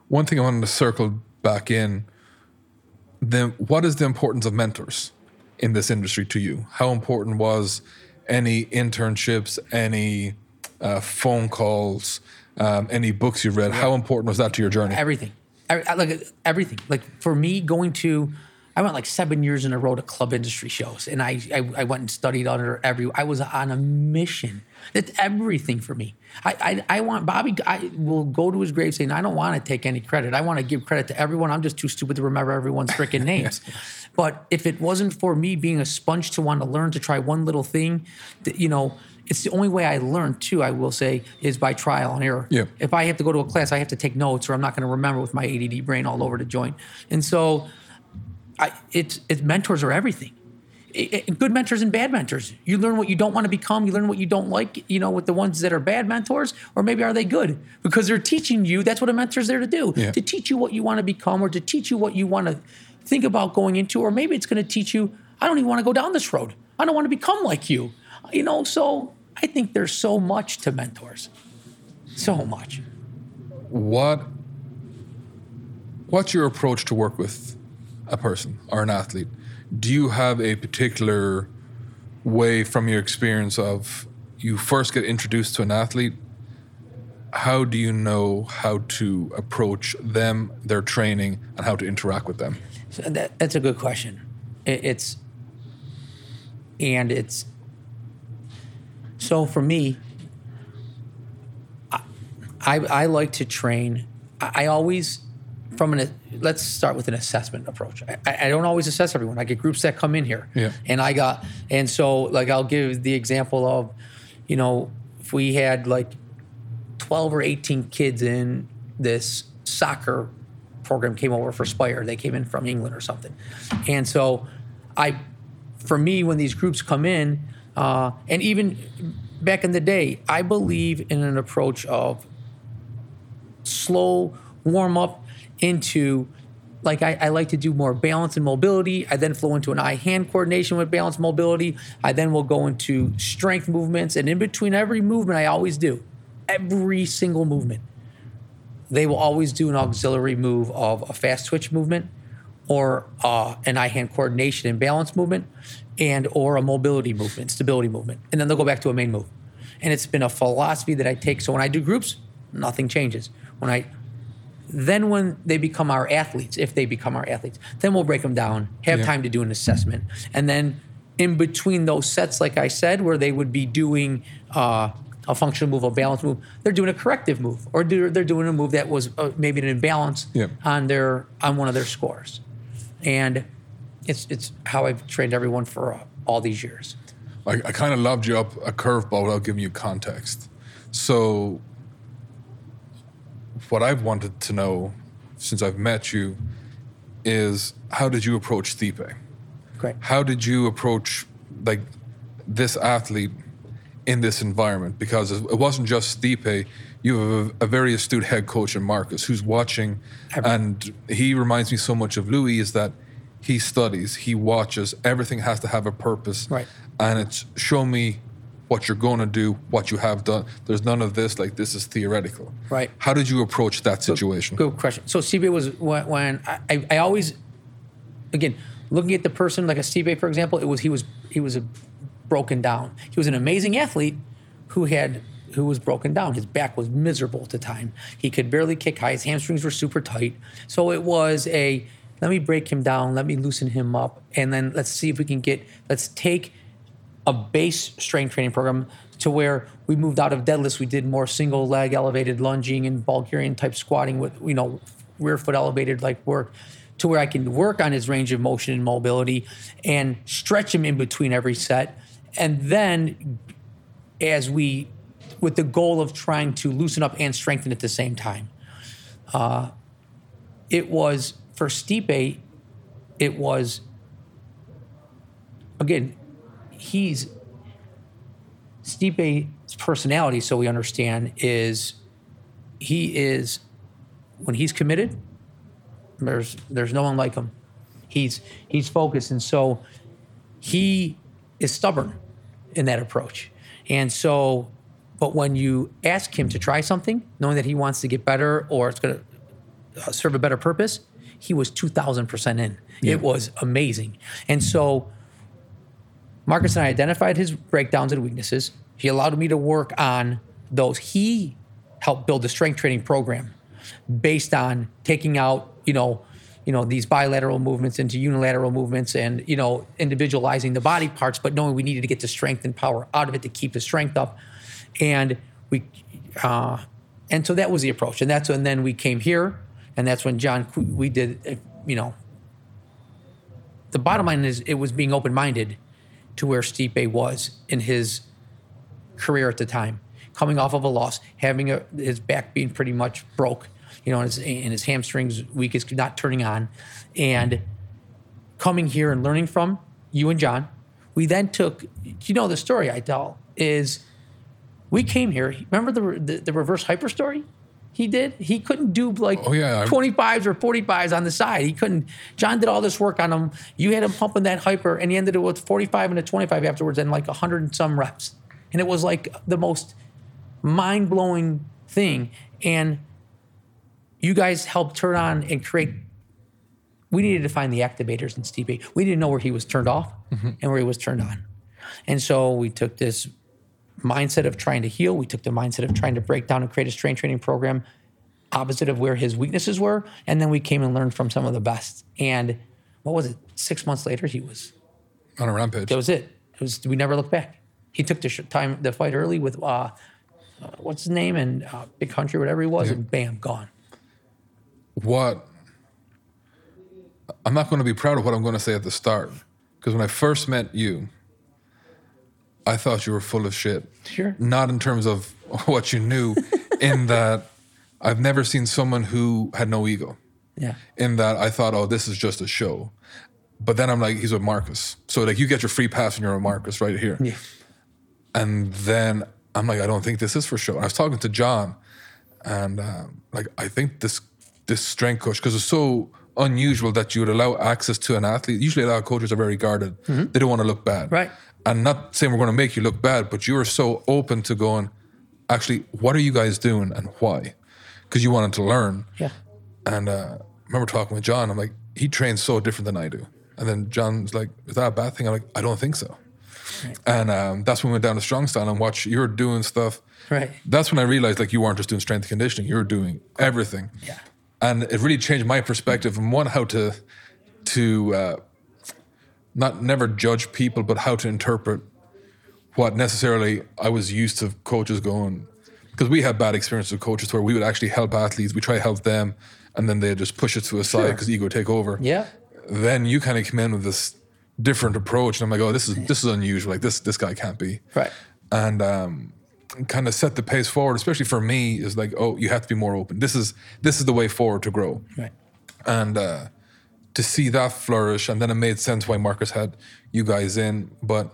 one thing I wanted to circle back in, then what is the importance of mentors in this industry to you? How important was any internships, any uh, phone calls, um, any books you've read? How important was that to your journey? Everything. Every- Like everything. Like for me, going to, I went like seven years in a row to club industry shows, and I I, I went and studied under every. I was on a mission. That's everything for me. I, I I want Bobby. I will go to his grave saying I don't want to take any credit. I want to give credit to everyone. I'm just too stupid to remember everyone's freaking names. But if it wasn't for me being a sponge to want to learn to try one little thing, you know, it's the only way I learn too. I will say is by trial and error. Yeah. If I have to go to a class, I have to take notes, or I'm not going to remember with my ADD brain all over the joint. And so, I it's it's mentors are everything. I- I- good mentors and bad mentors. You learn what you don't want to become. You learn what you don't like. You know, with the ones that are bad mentors, or maybe are they good because they're teaching you. That's what a mentor's there to do Yeah. to teach you what you want to become, or to teach you what you want to think about going into, or maybe it's going to teach you. I don't even want to go down this road. I don't want to become like you. You know, so I think there's so much to mentors, so much. what what's your approach to work with a person or an athlete do you have a particular way from your experience of you first get introduced to an athlete how do you know how to approach them their training and how to interact with them So that, that's a good question. It, it's and it's so for me. I I, I like to train. I, I always from an let's start with an assessment approach. I, I don't always assess everyone. I get groups that come in here, Yeah. and I got and so like I'll give the example of, you know, if we had like 12 or 18 kids in this soccer program came over for Spire. They came in from England or something. And so I, for me, when these groups come in, uh, and even back in the day, I believe in an approach of slow warm up into like I, I like to do more balance and mobility. I then flow into an eye hand coordination with balance mobility. I then will go into strength movements. And in between every movement, I always do every single movement. They will always do an auxiliary move of a fast twitch movement or uh, an eye hand coordination and balance movement and or a mobility movement, stability movement. And then they'll go back to a main move. And it's been a philosophy that I take. So when I do groups, nothing changes. When I then when they become our athletes, if they become our athletes, then we'll break them down, have Yeah. time to do an assessment. And then in between those sets, like I said, where they would be doing uh, a functional move, a balance move, they're doing a corrective move, or they're, they're doing a move that was uh, maybe an imbalance Yeah. on their on one of their scores. And it's it's how I've trained everyone for uh, all these years. I, I kind of lobbed you up a curveball without giving you context. So, what I've wanted to know since I've met you is how did you approach Stipe? Great. How did you approach like this athlete in this environment? Because it wasn't just Stipe. You have a, a very astute head coach in Marcus who's watching, and he reminds me so much of Louie. Is that he studies, he watches. Everything has to have a purpose, Right. And it's show me what you're going to do, what you have done. There's none of this like this is theoretical, Right. How did you approach that situation? Good question. So Stipe was when, when I, I, always, again, looking at the person like a Stipe, for example, it was he was he was a broken down. He was an amazing athlete who had who was broken down. His back was miserable at the time. He could barely kick high. His hamstrings were super tight. So it was a let me break him down. Let me loosen him up, and then let's see if we can get. Let's take a base strength training program to where we moved out of deadlifts. We did more single leg elevated lunging and Bulgarian type squatting with, you know, rear foot elevated like work to where I can work on his range of motion and mobility and stretch him in between every set. And then as we, with the goal of trying to loosen up and strengthen at the same time. Uh, it was for Stipe, it was again, he's Stipe's personality, so we understand, is he is when he's committed, there's there's no one like him. He's he's focused, and so he is stubborn in that approach. And so, but when you ask him to try something, knowing that he wants to get better or it's going to uh, serve a better purpose, he was 2000% in. It was amazing. And so, Marcus and I identified his breakdowns and weaknesses. He allowed me to work on those. He helped build the strength training program based on taking out, you know, you know these bilateral movements into unilateral movements and you know individualizing the body parts but knowing we needed to get the strength and power out of it to keep the strength up. And we uh, and so that was the approach. And that's when then we came here and that's when john we did you know the bottom line is it was being open-minded to where Stipe was in his career at the time coming off of a loss having a, his back being pretty much broke you know, and his, and his hamstrings weak, is not turning on. And coming here and learning from you and John, we then took, you know, the story I tell is we came here. Remember the, the, the reverse hyper story? He did. He couldn't do like Oh, yeah, 25s or 45s on the side. He couldn't. John did all this work on him. You had him pumping that hyper, and he ended it with 45 and a 25 afterwards, and like 100 and some reps. And it was like the most mind blowing thing. And you guys helped turn on and create. We needed to find the activators in Stipe. We didn't know where he was turned off and where he was turned on. And so we took this mindset of trying to heal. We took the mindset of trying to break down and create a strength training program opposite of where his weaknesses were. And then we came and learned from some of the best. And what was it? Six months later, he was, on a rampage. that was it. It was, we never looked back. He took the sh- time, the fight early with, uh, uh, what's his name? And uh, Big Country, whatever he was, and bam, gone. What I'm not going to be proud of what I'm going to say at the start because when I first met you, I thought you were full of shit. Sure. Not in terms of what you knew, in that I've never seen someone who had no ego. Yeah. In that I thought, oh, this is just a show. But then I'm like, he's with Marcus. So like you get your free pass and you're with Marcus right here. Yeah. And then I'm like, I don't think this is for show. And I was talking to John, and um, like, I think this this strength coach because it's so unusual that you would allow access to an athlete. Usually, a lot of coaches are very guarded. They don't want to look bad, Mm-hmm. Right. And not saying we're going to make you look bad, but you are so open to going. Actually, what are you guys doing and why? Because you wanted to learn. Yeah. And uh, I remember talking with John. I'm like, he trains so different than I do. And then John's like, is that a bad thing? I'm like, I don't think so. Right. And um, that's when we went down to strong style and watch you were doing stuff. Right. That's when I realized like you weren't just doing strength conditioning, you were doing everything. Yeah. And it really changed my perspective from one how to to uh, not never judge people, but how to interpret what necessarily I was used to coaches going because we had bad experiences with coaches where we would actually help athletes, we try to help them, and then they just push it to a side Sure. because ego take over Yeah. then you kind of come in with this different approach, and I'm like, oh, this is this is unusual. Like this this guy can't be Right. and um, kind of set the pace forward. Especially for me, is like, oh, you have to be more open. This is this is the way forward to grow, Right. and uh, to see that flourish, and then it made sense why Marcus had you guys in. But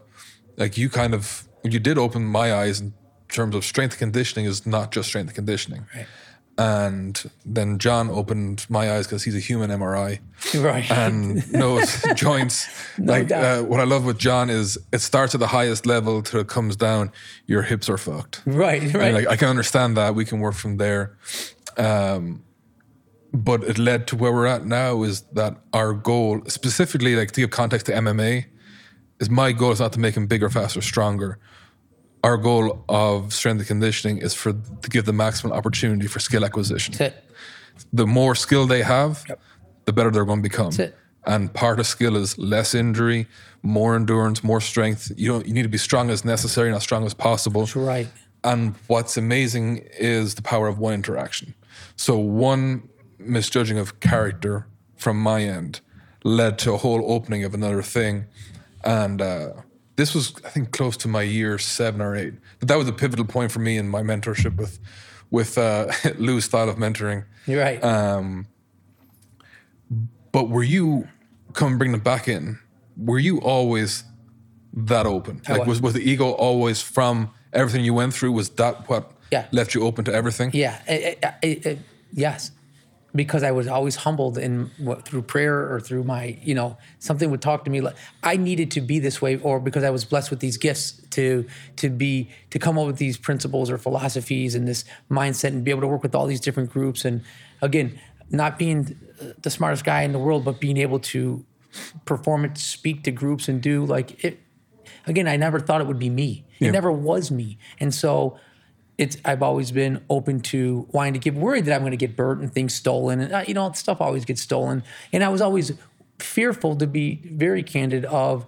like you kind of you did open my eyes in terms of strength conditioning is not just strength conditioning. Right. And then John opened my eyes because he's a human MRI Right. and knows joints. like uh, what I love with John is it starts at the highest level till it comes down. Your hips are fucked. right. Right. And like I can understand that. We can work from there. Um, but it led to where we're at now is that our goal, specifically like to give context to MMA, is my goal is not to make him bigger, faster, stronger. Our goal of strength and conditioning is for to give the maximum opportunity for skill acquisition the more skill they have, the better they're going to become. And part of skill is less injury, more endurance, more strength. You don't. You need to be strong as necessary, not strong as possible. That's Right. And what's amazing is the power of one interaction. So one misjudging of character from my end led to a whole opening of another thing, and uh, this was I think close to my year seven or eight. But that was a pivotal point for me in my mentorship with with uh, Lou's style of mentoring. You're right. Um, But were you come bring them back in? Were you always that open? Like was. was was the ego always from everything you went through? Was that what Yeah. left you open to everything? Yeah, it- yes, because I was always humbled in what, through prayer or through my, you know, something would talk to me like I needed to be this way, or because I was blessed with these gifts to to be to come up with these principles or philosophies and this mindset and be able to work with all these different groups and again, not being the smartest guy in the world, but being able to perform it, speak to groups, and do like it. Again, I never thought it would be me. It never was me, and so it's I've always been open to wanting to give, worried that I'm going to get burnt and things stolen, and uh, you know stuff always gets stolen, and I was always fearful to be very candid of.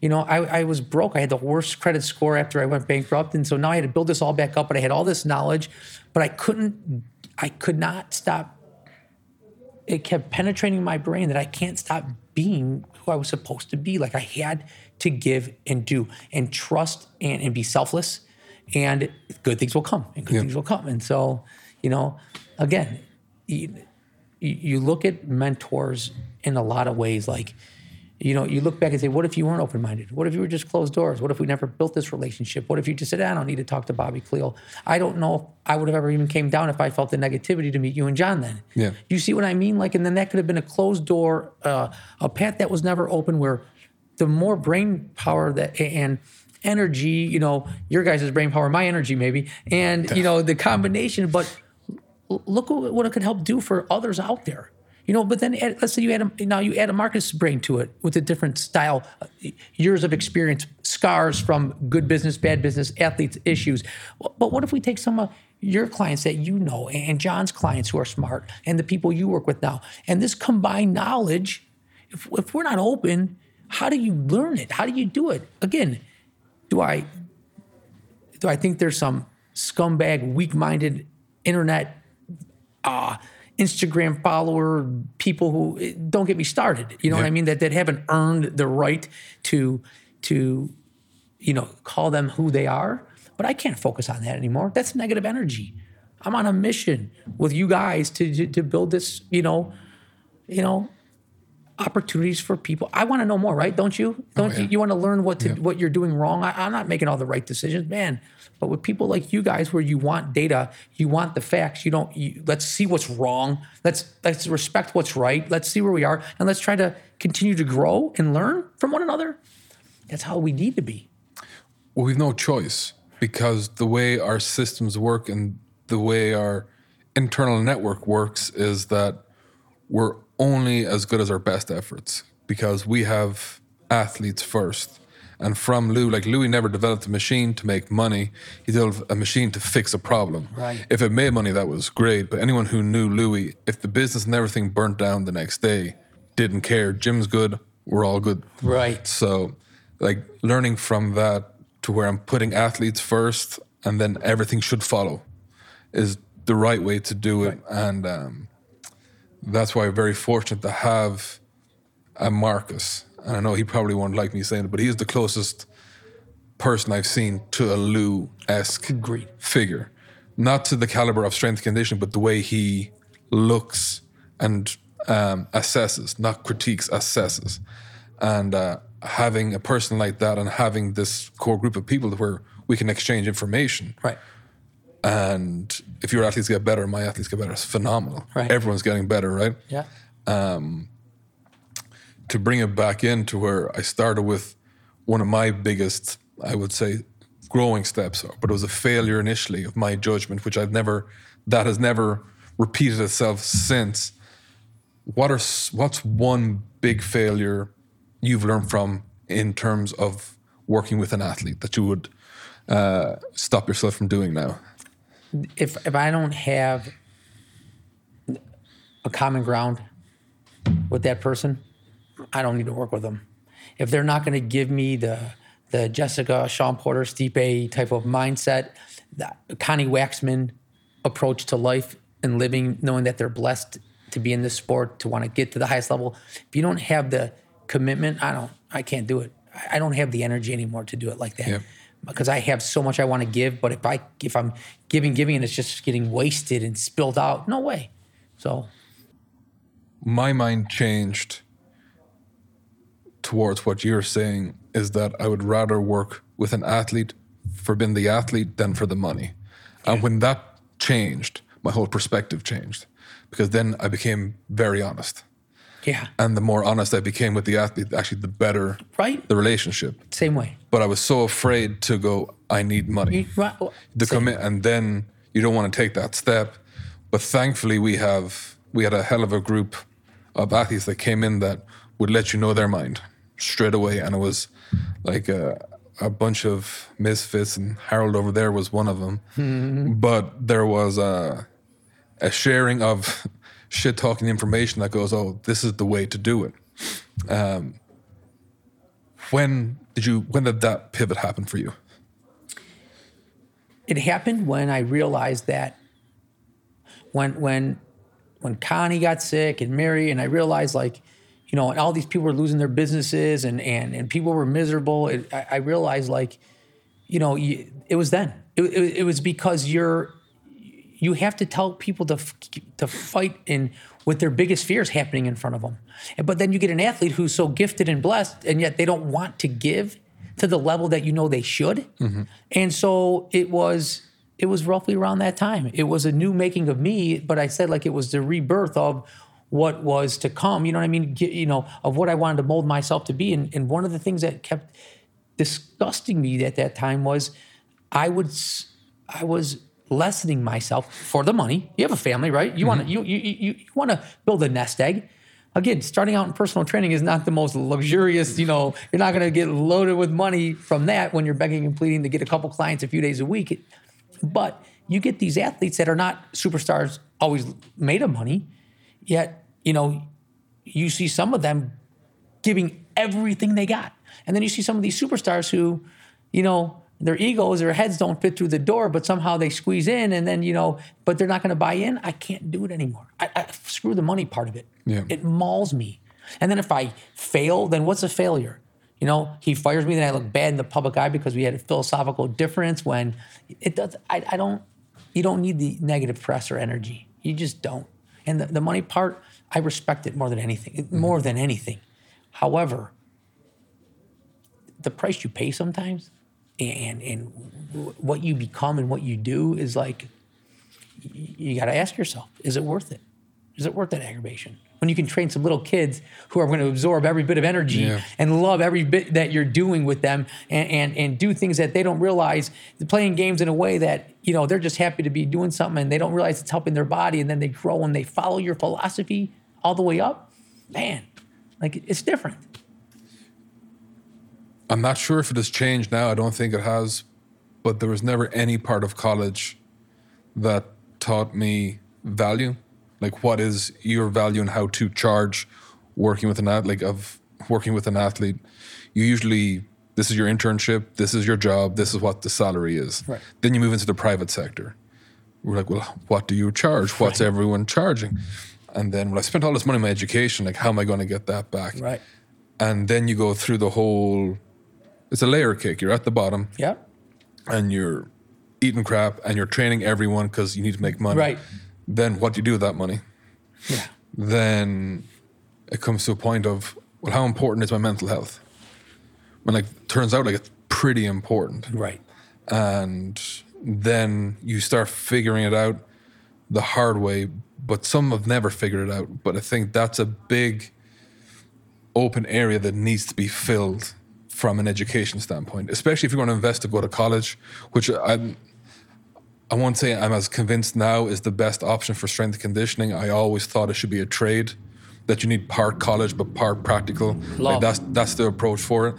You know, I, I was broke. I had the worst credit score after I went bankrupt, and so now I had to build this all back up. But I had all this knowledge, but I couldn't. I could not stop. It kept penetrating my brain that I can't stop being who I was supposed to be. Like I had to give and do and trust and, and be selfless and good things will come and good things will come. And so you know again you, you look at mentors in a lot of ways like you know you look back and say what if you weren't open-minded? What if you were just closed doors? What if we never built this relationship? What if you just said i don't need to talk to Bobby Kaleal. I don't know if i would have ever even came down if i felt the negativity to meet you and john then. Yeah. you see what i mean? Like and then that could have been a closed door uh, a path that was never open where the more brain power that and energy, you know, your guys' brain power, my energy maybe, and you know the combination. But look what it could help do for others out there. You know, but then add, let's say you add a, now you add a Marcus brain to it with a different style, uh, years of experience, scars from good business, bad business, athletes, issues. But what if we take some of your clients that you know and John's clients who are smart and the people you work with now, and this combined knowledge? If, if we're not open, how do you learn it? How do you do it? Again, do I do I think there's some scumbag, weak-minded internet uh, Instagram follower people who don't get me started. You know what I mean? That that haven't earned the right to to you know call them who they are. But I can't focus on that anymore. That's negative energy. I'm on a mission with you guys to to, to build this. You know, you know opportunities for people. I want to know more, right? Don't you? Don't oh, yeah. you? You want to learn what to what you're doing wrong? I, I'm not making all the right decisions, man. But with people like you guys, where you want data, you want the facts. You don't. You, let's see what's wrong. Let's let's respect what's right. Let's see where we are, and let's try to continue to grow and learn from one another. That's how we need to be. Well, we've no choice because the way our systems work and the way our internal network works is that we're only as good as our best efforts because we have athletes first. And from Lou, like Louie never developed a machine to make money. He developed a machine to fix a problem. Right. If it made money, that was great. But anyone who knew Louie, if the business and everything burnt down the next day, didn't care. Jim's good. We're all good. Right. So, like learning from that to where I'm putting athletes first, and then everything should follow, is the right way to do it. And um, that's why I'm very fortunate to have a Marcus. And I know he probably won't like me saying it, but he's the closest person I've seen to a Lou esque figure. Not to the caliber of strength and conditioning, but the way he looks and um, assesses, not critiques, assesses. And uh, having a person like that and having this core group of people where we can exchange information. Right. And if your athletes get better, my athletes get better. It's phenomenal. Right. Everyone's getting better, right? Yeah. to bring it back into where I started with one of my biggest, I would say, growing steps, but it was a failure initially of my judgment, which I've never, that has never repeated itself since. What are what's one big failure you've learned from in terms of working with an athlete that you would uh, stop yourself from doing now? If if I don't have a common ground with that person, I don't need to work with them. If they're not going to give me the the Jessica, Sean Porter, Stipe type of mindset, the Connie Waxman approach to life and living, knowing that they're blessed to be in this sport, to want to get to the highest level. If you don't have the commitment, I don't, I can't do it. I don't have the energy anymore to do it like that. Because I have so much I want to give. But if I if I'm giving, giving, and it's just getting wasted and spilled out, no way. So my mind changed towards what you're saying is that I would rather work with an athlete for being the athlete than for the money. And when that changed, my whole perspective changed because then I became very honest. Yeah, And the more honest I became with the athlete, actually, the better right. the relationship. Same way. But I was so afraid to go, I need money Right. to same. commit and then you don't want to take that step but thankfully we have we had a hell of a group of athletes that came in that would let you know their mind straight away and it was like a, a bunch of misfits, and Harold over there was one of them. Mm-hmm. But there was a, a sharing of shit talking information that goes, "Oh, this is the way to do it." Um, when did you? When did that pivot happen for you? It happened when I realized that when when when Connie got sick and Mary, and I realized like, you know, and all these people were losing their businesses and and and people were miserable. It, I, I realized like, you know, you, it was then. It, it, it was because you're you have to tell people to f- to fight in with their biggest fears happening in front of them. But then you get an athlete who's so gifted and blessed, and yet they don't want to give to the level that you know they should. Mm-hmm. And so it was it was roughly around that time. It was a new making of me, but I said like it was the rebirth of what was to come. You know what I mean? Get- You know of what I wanted to mold myself to be. And, and one of the things that kept disgusting me at that time was I would I was lessening myself for the money. You have a family, right? You want to mm-hmm. you you you, you want to build a nest egg. Again, starting out in personal training is not the most luxurious, you know, you're not going to get loaded with money from that when you're begging and pleading to get a couple clients a few days a week. But you get these athletes that are not superstars always made of money, yet, you know, you see some of them giving everything they got. And then you see some of these superstars who, you know, their egos, their heads don't fit through the door, but somehow they squeeze in and then, you know, but they're not going to buy in. I can't do it anymore. I, I screw the money part of it. Yeah. It mauls me. And then if I fail, then what's a failure? You know, he fires me, then I look bad in the public eye because we had a philosophical difference when it does, I, I don't, you don't need the negative press or energy. You just don't. And the, the money part, I respect it more than anything, mm-hmm. more than anything. However, the price you pay sometimes and and what you become and what you do is like you got to ask yourself is it worth it? Is it worth that aggravation? When you can train some little kids who are going to absorb every bit of energy Yeah. and love every bit that you're doing with them and, and and do things that they don't realize playing games in a way that you know they're just happy to be doing something and they don't realize it's helping their body and then they grow and they follow your philosophy all the way up man like it's different I'm not sure if it has changed now. I don't think it has, but there was never any part of college that taught me value, like what is your value and how to charge working with an athlete, like of working with an athlete. You usually this is your internship, this is your job, this is what the salary is. Right. Then you move into the private sector. We're like, well, what do you charge? What's everyone charging? And then when I spent all this money on my education, like how am I going to get that back? right and then you go through the whole it's a layer cake. You're at the bottom. Yeah. and you're eating crap and you're training everyone because you need to make money. Right. then what do you do with that money? Yeah. Then it comes to a point of well how important is my mental health? When like turns out like it's pretty important. Right. And then you start figuring it out the hard way but some have never figured it out. But i think that's a big open area that needs to be filled from an education standpoint especially if you're going to invest to go to college which i'm I won't say I'm as convinced now is the best option for strength conditioning. I always thought it should be a trade, that you need part college but part practical. Like that's that's the approach for it.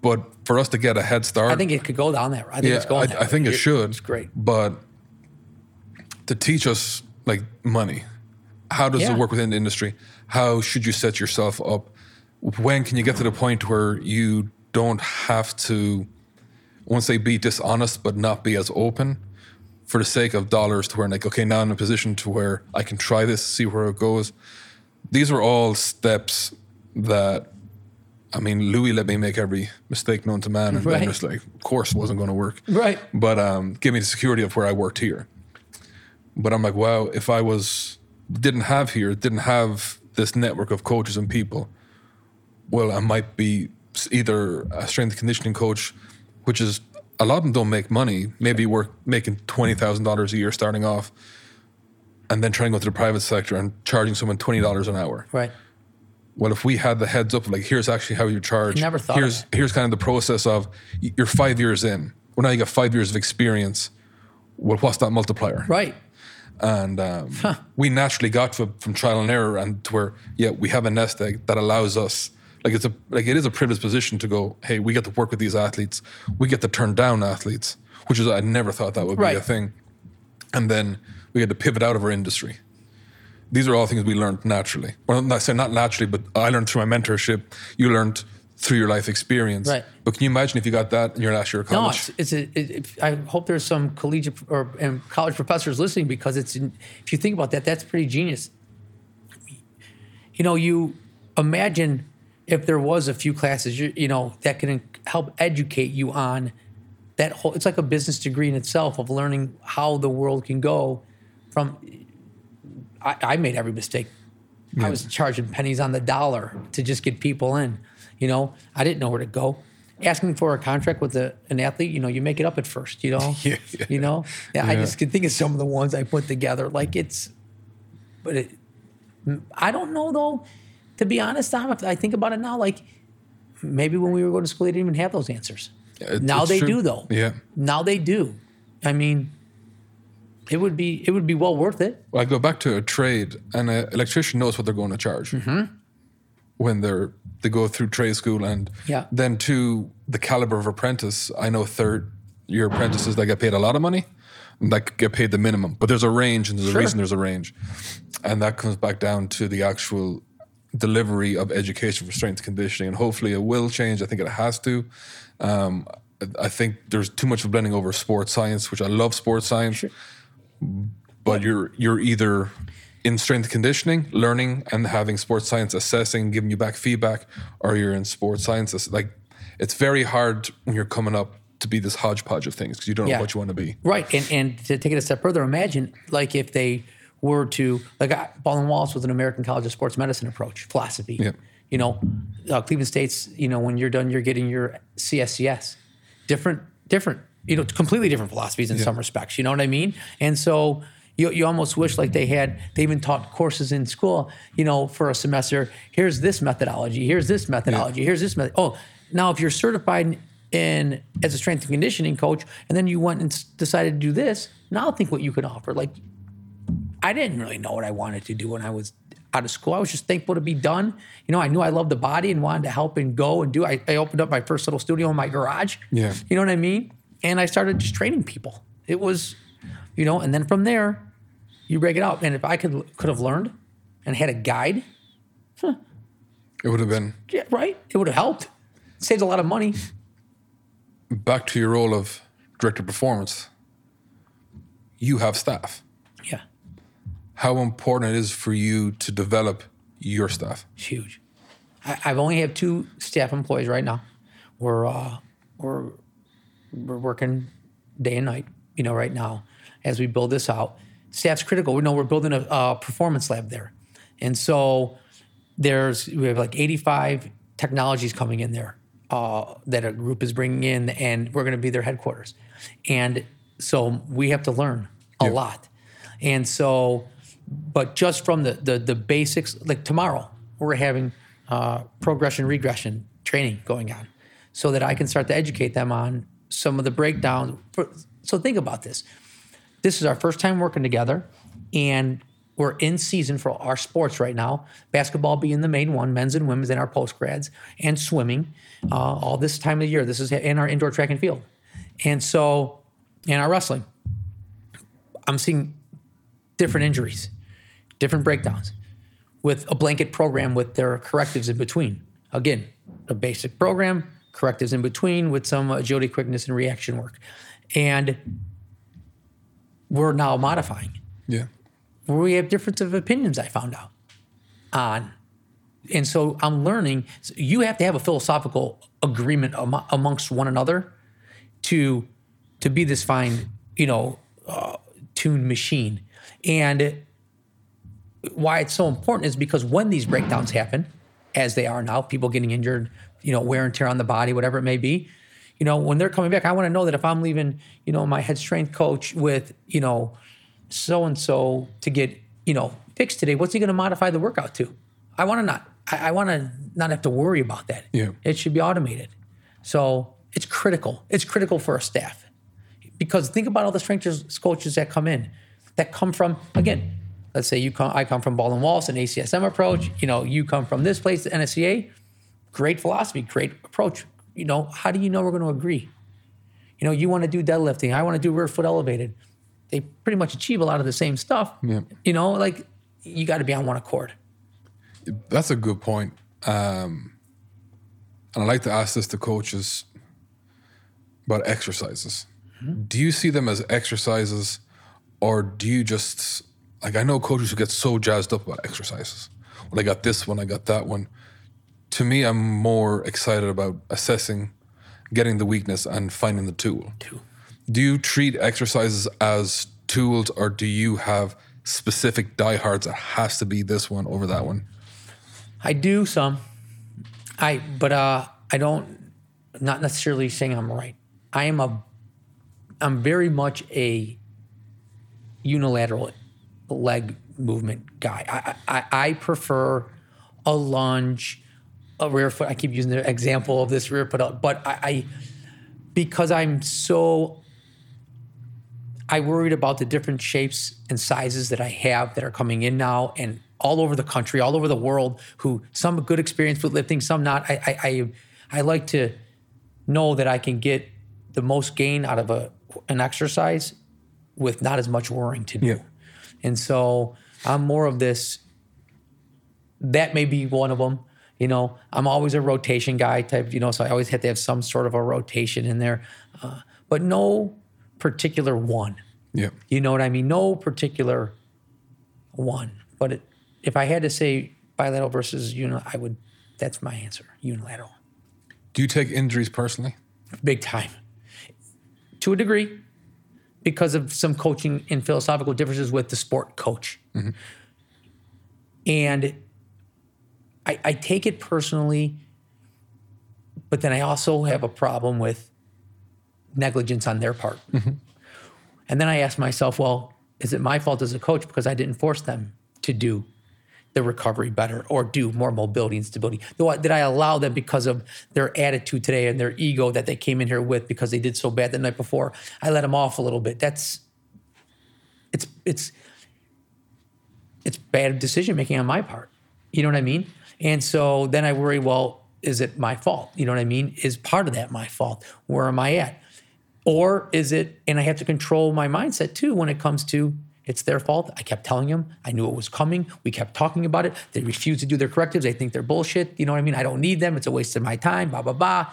But for us to get a head start, I think it could go down that. I think yeah, it's going. I, I think it should. It's great. But to teach us like money, how does Yeah. it work within the industry? How should you set yourself up? When can you get to the point where you don't have to, once won't be dishonest, but not be as open for the sake of dollars to where like, okay, now I'm in a position to where I can try this, see where it goes. These were all steps that I mean, Louis let me make every mistake known to man, and Right. then just like, of course, wasn't going to work. Right. But um, give me the security of where I worked here. But I'm like, wow, if I was didn't have here, didn't have this network of coaches and people, well, I might be either a strength conditioning coach, which is a lot of them don't make money. Maybe we're making twenty thousand dollars a year starting off, and then trying to go to the private sector and charging someone twenty dollars an hour Right. well, if we had the heads up, like here's actually how you charge. Never thought Here's here's kind of the process of you're five years in. Well, now you got five years of experience. Well, what's that multiplier? Right. And um, we naturally got to from trial and error, and to where yeah, we have a nest egg that allows us like it's a like it is a privileged position to go. Hey, we get to work with these athletes. We get to turn down athletes, which is I never thought that would be a thing. And then we had to pivot out of our industry. These are all things we learned naturally. Well, i say not naturally, but I learned through my mentorship. You learned through your life experience. Right. But can you imagine if you got that in your last year of No, college? it's, it's a, it, it- I hope there's some collegiate or and college professors listening because it's if you think about that, that's pretty genius. You know, you imagine if there was a few classes, you, you know, that can help educate you on that whole. It's like a business degree in itself of learning how the world can go. From, I, I made every mistake. I was charging pennies on the dollar to just get people in. You know, I didn't know where to go. Asking for a contract with a, an athlete, you know, you make it up at first. You know, Yeah, yeah. you know. Yeah, I just can think of some of the ones I put together. Like it's, but it, I don't know though. To be honest, Tom, if I think about it now, like maybe when we were going to school, they didn't even have those answers. It- now they true. do though. Yeah. Now they do. I mean, it would be it would be well worth it. Well, I go back to a trade, and an electrician knows what they're going to charge Mm-hmm. when they're they go through trade school, and Yeah. then to the caliber of apprentice. I know third year apprentices that get paid a lot of money, and that get paid the minimum. But there's a range, and there's Sure. a reason there's a range, and that comes back down to the actual delivery of education for strength conditioning, and hopefully it will change. I think it has to. Um, I- think there's too much of blending over sports science, which I love sports science but you're you're either in strength conditioning, learning and having sports science assessing, giving you back feedback, or you're in sports sciences. Like it's very hard when you're coming up to be this hodgepodge of things because you don't Yeah. know what you want to be. Right, and and to take it a step further, imagine like if they were to like I- Baldwin Wallace was an American College of Sports Medicine approach philosophy. Yeah. You know, uh, Cleveland State's. You know, when you're done, you're getting your CSCS. Different, different. You know, completely different philosophies in some respects. You know what I mean? And so. You, you almost wish like they had they even taught courses in school you know for a semester here's this methodology here's this methodology here's this method oh now if you're certified in as a strength and conditioning coach and then you went and decided to do this now think what you could offer like i didn't really know what i wanted to do when i was out of school. I was just thankful to be done. You know i knew i loved the body and wanted to help and go and do i, I opened up my first little studio in my garage. Yeah. you know what i mean? And i started just training people. It was you know and then from there you break it out and if i could could have learned and had a guide It would have been yeah right? It would have helped. It saved a lot of money. Back to your role of director of performance. You have staff. yeah How important it is for you to develop your staff. It's huge. I, I've only have two staff employees right now. We're uh, we're we're working day and night. You know, right now as we build this out, staff's critical. We know we're building a, a performance lab there, and so there's we have like 85 technologies coming in there uh, that a group is bringing in, and we're going to be their headquarters, and so we have to learn a lot, and so but just from the the, the basics, like tomorrow, we're having uh, progression regression training going on, so that I can start to educate them on some of the breakdowns. So think about this. This is our first time working together, and we're in season for our sports right now. Basketball being the main one, men's and women's, and our post grads, and swimming. Uh, all this time of the year, this is in our indoor track and field, and so, and our wrestling. I'm seeing different injuries, different breakdowns, with a blanket program with their correctives in between. Again, a basic program, correctives in between with some agility, quickness, and reaction work. And we're now modifying. Yeah. We have difference of opinions, I found out on. And so I'm learning, so you have to have a philosophical agreement amo- amongst one another to to be this fine, you know, uh, tuned machine. And why it's so important is because when these breakdowns happen, as they are now, people getting injured, you know, wear and tear on the body, whatever it may be, you know, when they're coming back, I want to know that if I'm leaving, you know, my head strength coach with, you know, so and so to get, you know, fixed today, what's he going to modify the workout to? I want to not, I, I want to not have to worry about that. Yeah. It should be automated. So it's critical. It's critical for our staff because think about all the strength coaches that come in that come from again let's say you come i come from Baldwin Wallace an acsm approach you know you come from this place the nsca great philosophy, great approach. You know, how do you know we're going to agree? You know, you want to do deadlifting, I want to do rear foot elevated. They pretty much achieve a lot of the same stuff. Yeah. You know, like you got to be on one accord. That's a good point. Um, and I like to ask this to coaches about exercises. Do you see them as exercises, or do you just like I know coaches who get so jazzed up about exercises? Well, I got this one, I got that one. To me, I'm more excited about assessing, getting the weakness, and finding the tool. Do you treat exercises as tools, or do you have specific diehards that has to be this one over that one? I do some. I but uh I don't not necessarily saying I'm right. I am a I'm very much a unilateral leg movement guy. I I, I prefer a lunge, a rear foot. I keep using the example of this rear foot, but I, I because I'm so I worried about the different shapes and sizes that I have that are coming in now and all over the country, all over the world, who some good experience with lifting, some not. I I I, I like to know that I can get the most gain out of a an exercise with not as much worrying to do. Yeah. And so I'm more of this. That may be one of them. You know, I'm always a rotation guy type. You know, so I always have to have some sort of a rotation in there, uh, but no particular one. Yeah. You know what I mean? No particular one. But it, if I had to say bilateral versus unilateral, I would. That's my answer. Unilateral, Do you take injuries personally? big time, to a degree, because of some coaching and philosophical differences with the sport coach. Mm-hmm. And I, I take it personally, but then I also have a problem with negligence on their part. Mm-hmm. And then I ask myself, well, is it my fault as a coach because I didn't force them to do the recovery better or do more mobility and stability? I- uh, Did I allow them because of their attitude today and their ego that they came in here with because they did so bad the night before? I let them off a little bit. That's it's it's it's bad decision making on my part. You know what I mean? And so then I worry, well, is it my fault? You know what I mean? Is part of that my fault? Where am I at? Or is it, and I have to control my mindset too when it comes to it's their fault. I kept telling them, I knew it was coming. We kept talking about it. They refuse to do their correctives. They think they're bullshit. You know what I mean? I don't need them. It's a waste of my time, blah, blah, blah.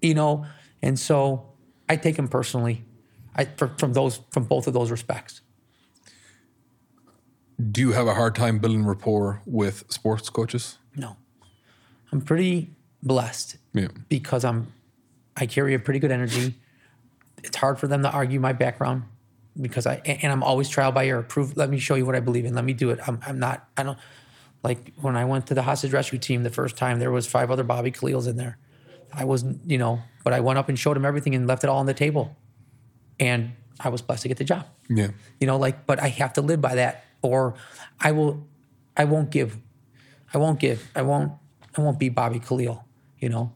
You know, and so I take them personally I, for, from those, from both of those respects. Do you have a hard time building rapport with sports coaches? No. I'm pretty blessed Yeah. because I'm I carry a pretty good energy. It's hard for them to argue my background because I and I'm always trial by error. Prove let me show you what I believe in. Let me do it. I'm I'm not I don't like when I went to the hostage rescue team the first time there was five other Bobby Kaleals in there. I wasn't, you know, but I went up and showed him everything and left it all on the table. And I was blessed to get the job Yeah. you know like but i have to live by that or i will i won't give i won't give i won't i won't be bobby kaleal you know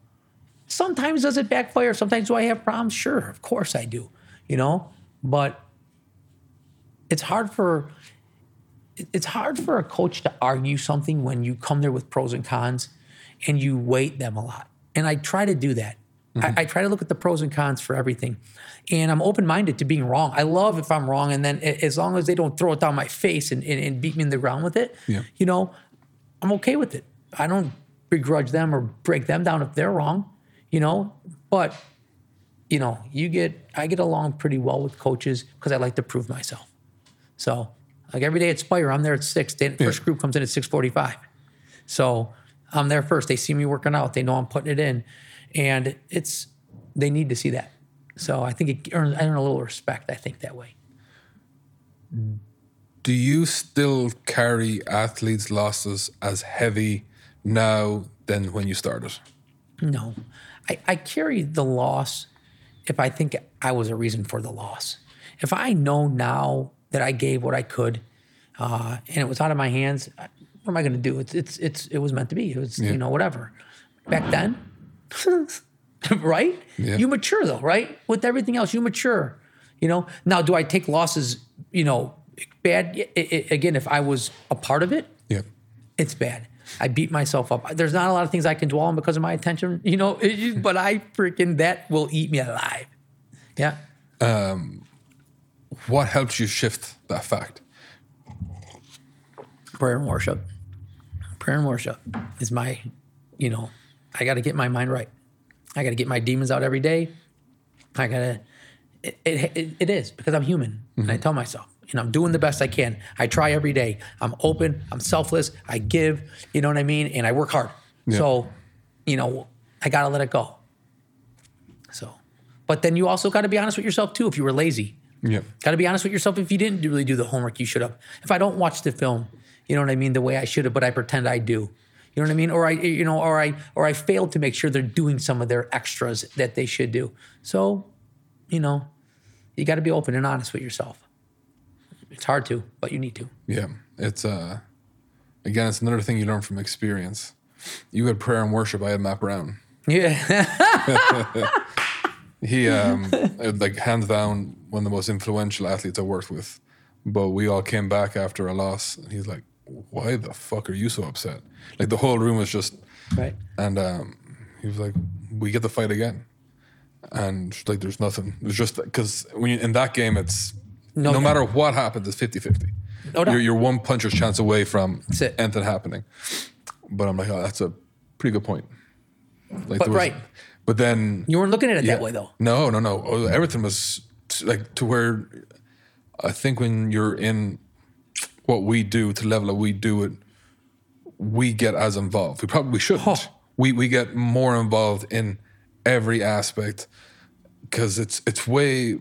sometimes does it backfire sometimes do i have problems sure of course i do you know but it's hard for it's hard for a coach to argue something when you come there with pros and cons and you weight them a lot. And i try to do that. I, mm-hmm. I try to look at the pros and cons for everything. And i'm open-minded to being wrong. I love if i'm wrong and then as long as they don't throw it down my face and, and, and beat me in the ground with it Yeah. you know i'm okay with it. I don't begrudge them or break them down if they're wrong you know? But you know you get i get along pretty well with coaches because i like to prove myself so like every day at Spire, I'm there at six. The first group comes in at six forty-five. So I'm there first. They see me working out. They know I'm putting it in, and it's they need to see that. So I think it earns I earn a little respect. I think that way. Do you still carry athletes' losses as heavy now than when you started? No, I, I carry the loss if I think I was a reason for the loss. If I know now that I gave what I could, uh, and it was out of my hands, what am I going to do? It's it's it's it was meant to be. It was you know whatever. Back then, right? Yeah. You mature though, right? With everything else, you mature. You know. Now, do I take losses? You know, bad. I- I- again, if I was a part of it, Yeah. it's bad. I beat myself up. There's not a lot of things I can dwell on because of my attention, you know, but I freaking, that will eat me alive. Yeah. What helped you shift that fact? prayer and worship. Prayer and worship is my, you know, I got to get my mind right. I got to get my demons out every day. I got to, it, it, it is because I'm human. And I mm-hmm. tell myself, and I'm doing the best I can. I try every day. I'm open. I'm selfless. I give, you know what I mean? And I work hard. So, you know, I got to let it go. So, but then you also got to be honest with yourself too if you were lazy. Yeah. Got to be honest with yourself if you didn't really do the homework you should have. If I don't watch the film, you know what I mean, the way I should have, but I pretend I do. You know what I mean? Or I, you know, or I, or I failed to make sure they're doing some of their extras that they should do. So, you know, you got to be open and honest with yourself. It's hard to, but you need to. Yeah. It's uh again, it's another thing you learn from experience. You had prayer and worship, I had Matt Brown. Yeah. He um like hands down one of the most influential athletes I worked with. But we all came back after a loss and he's like, Why the fuck are you so upset? Like the whole room was just right. and um he was like, We get the fight again. And like there's nothing. It's just because when you, in that game it's No no, matter what happens, it's 50-50. No doubt. you're, you're one puncher's chance away from it. anything happening. But I'm like, oh, that's a pretty good point. Like, But there was- right. But then You weren't looking at it yeah. that way though. No, no, no. Oh, Everything was like to where I think when you're in what we do to the level that we do it, we get as involved. We probably shouldn't. We we get more involved in every aspect because it's it's way.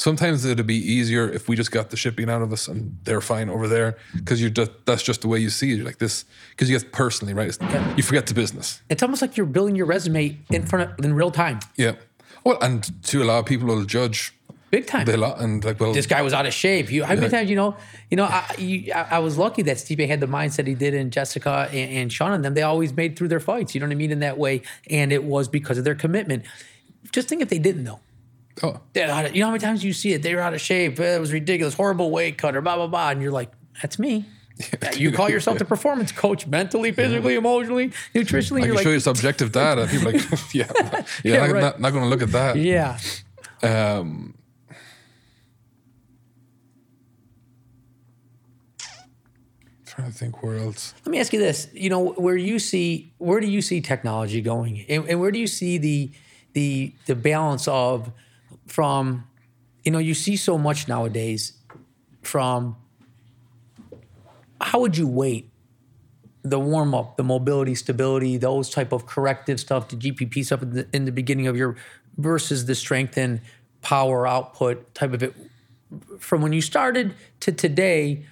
Sometimes it'd be easier if we just got the shipping out of us and they're fine over there because you're just that's just the way you see it. You're like this because you get personally right. It's- You forget the business. It's almost like you're building your resume in front of in real time, Yeah. Well, and to a lot of people will judge big time. they lot and like well this guy was out of shape. You, how many times, you know, you know, I, you, I, I was lucky that Stipe had the mindset he did, and Jessica and, and Sean and them. They always made through their fights. You know what I mean? In that way, and it was because of their commitment. Just think if they didn't though. Oh They're out of- you know how many times you see it? They were out of shape. It was ridiculous, horrible weight cut, or blah blah blah, and you're like, that's me. You call yourself the performance coach, mentally, physically, emotionally, nutritionally. I You're can show you like, subjective data. People are like, yeah, yeah, Yeah, not, right. not, not going to look at that. yeah, Um, trying to think where else. Let me ask you this: you know, where you see, where do you see technology going, and, and where do you see the the the balance of from, you know, you see so much nowadays from. How would you weight the warm up, the mobility, stability, those type of corrective stuff, the GPP stuff in the, in the beginning of your versus the strength and power output type of it from when you started to today,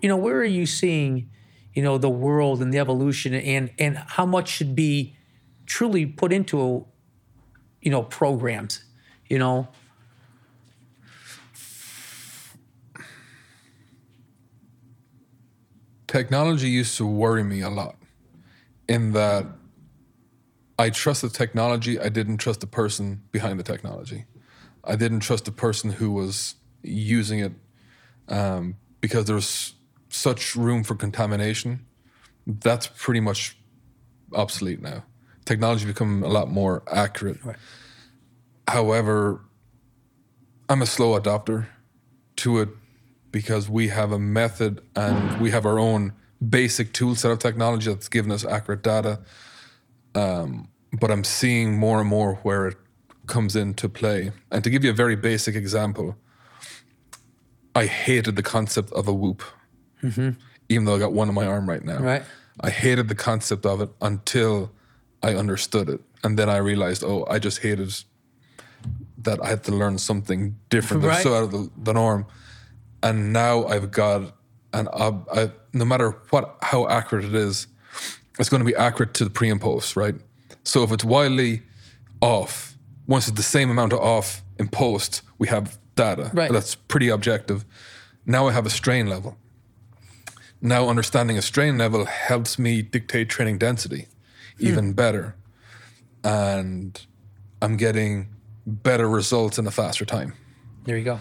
you know, where are you seeing, you know, the world and the evolution and and how much should be truly put into, you know, programs, you know? Technology used to worry me a lot in that I trusted technology. I didn't trust the person behind the technology. I didn't trust the person who was using it um, because there was such room for contamination. That's pretty much obsolete now. Technology become a lot more accurate. Right. However, I'm a slow adopter to it because we have a method and we have our own basic tool set of technology that's given us accurate data. Um, but I'm seeing more and more where it comes into play. And to give you a very basic example, I hated the concept of a whoop, even though I got one on my arm right now. Right. I hated the concept of it until I understood it. And then I realized, oh, I just hated that I had to learn something different that's Right. so out of the, the norm. And now I've got an ob- I, no matter what how accurate it is, it's going to be accurate to the pre and post, right? So if it's wildly off, once it's the same amount of off in post, we have data Right. that's pretty objective. Now I have a strain level. Now understanding a strain level helps me dictate training density hmm. even better. And I'm getting better results in a faster time. There you go.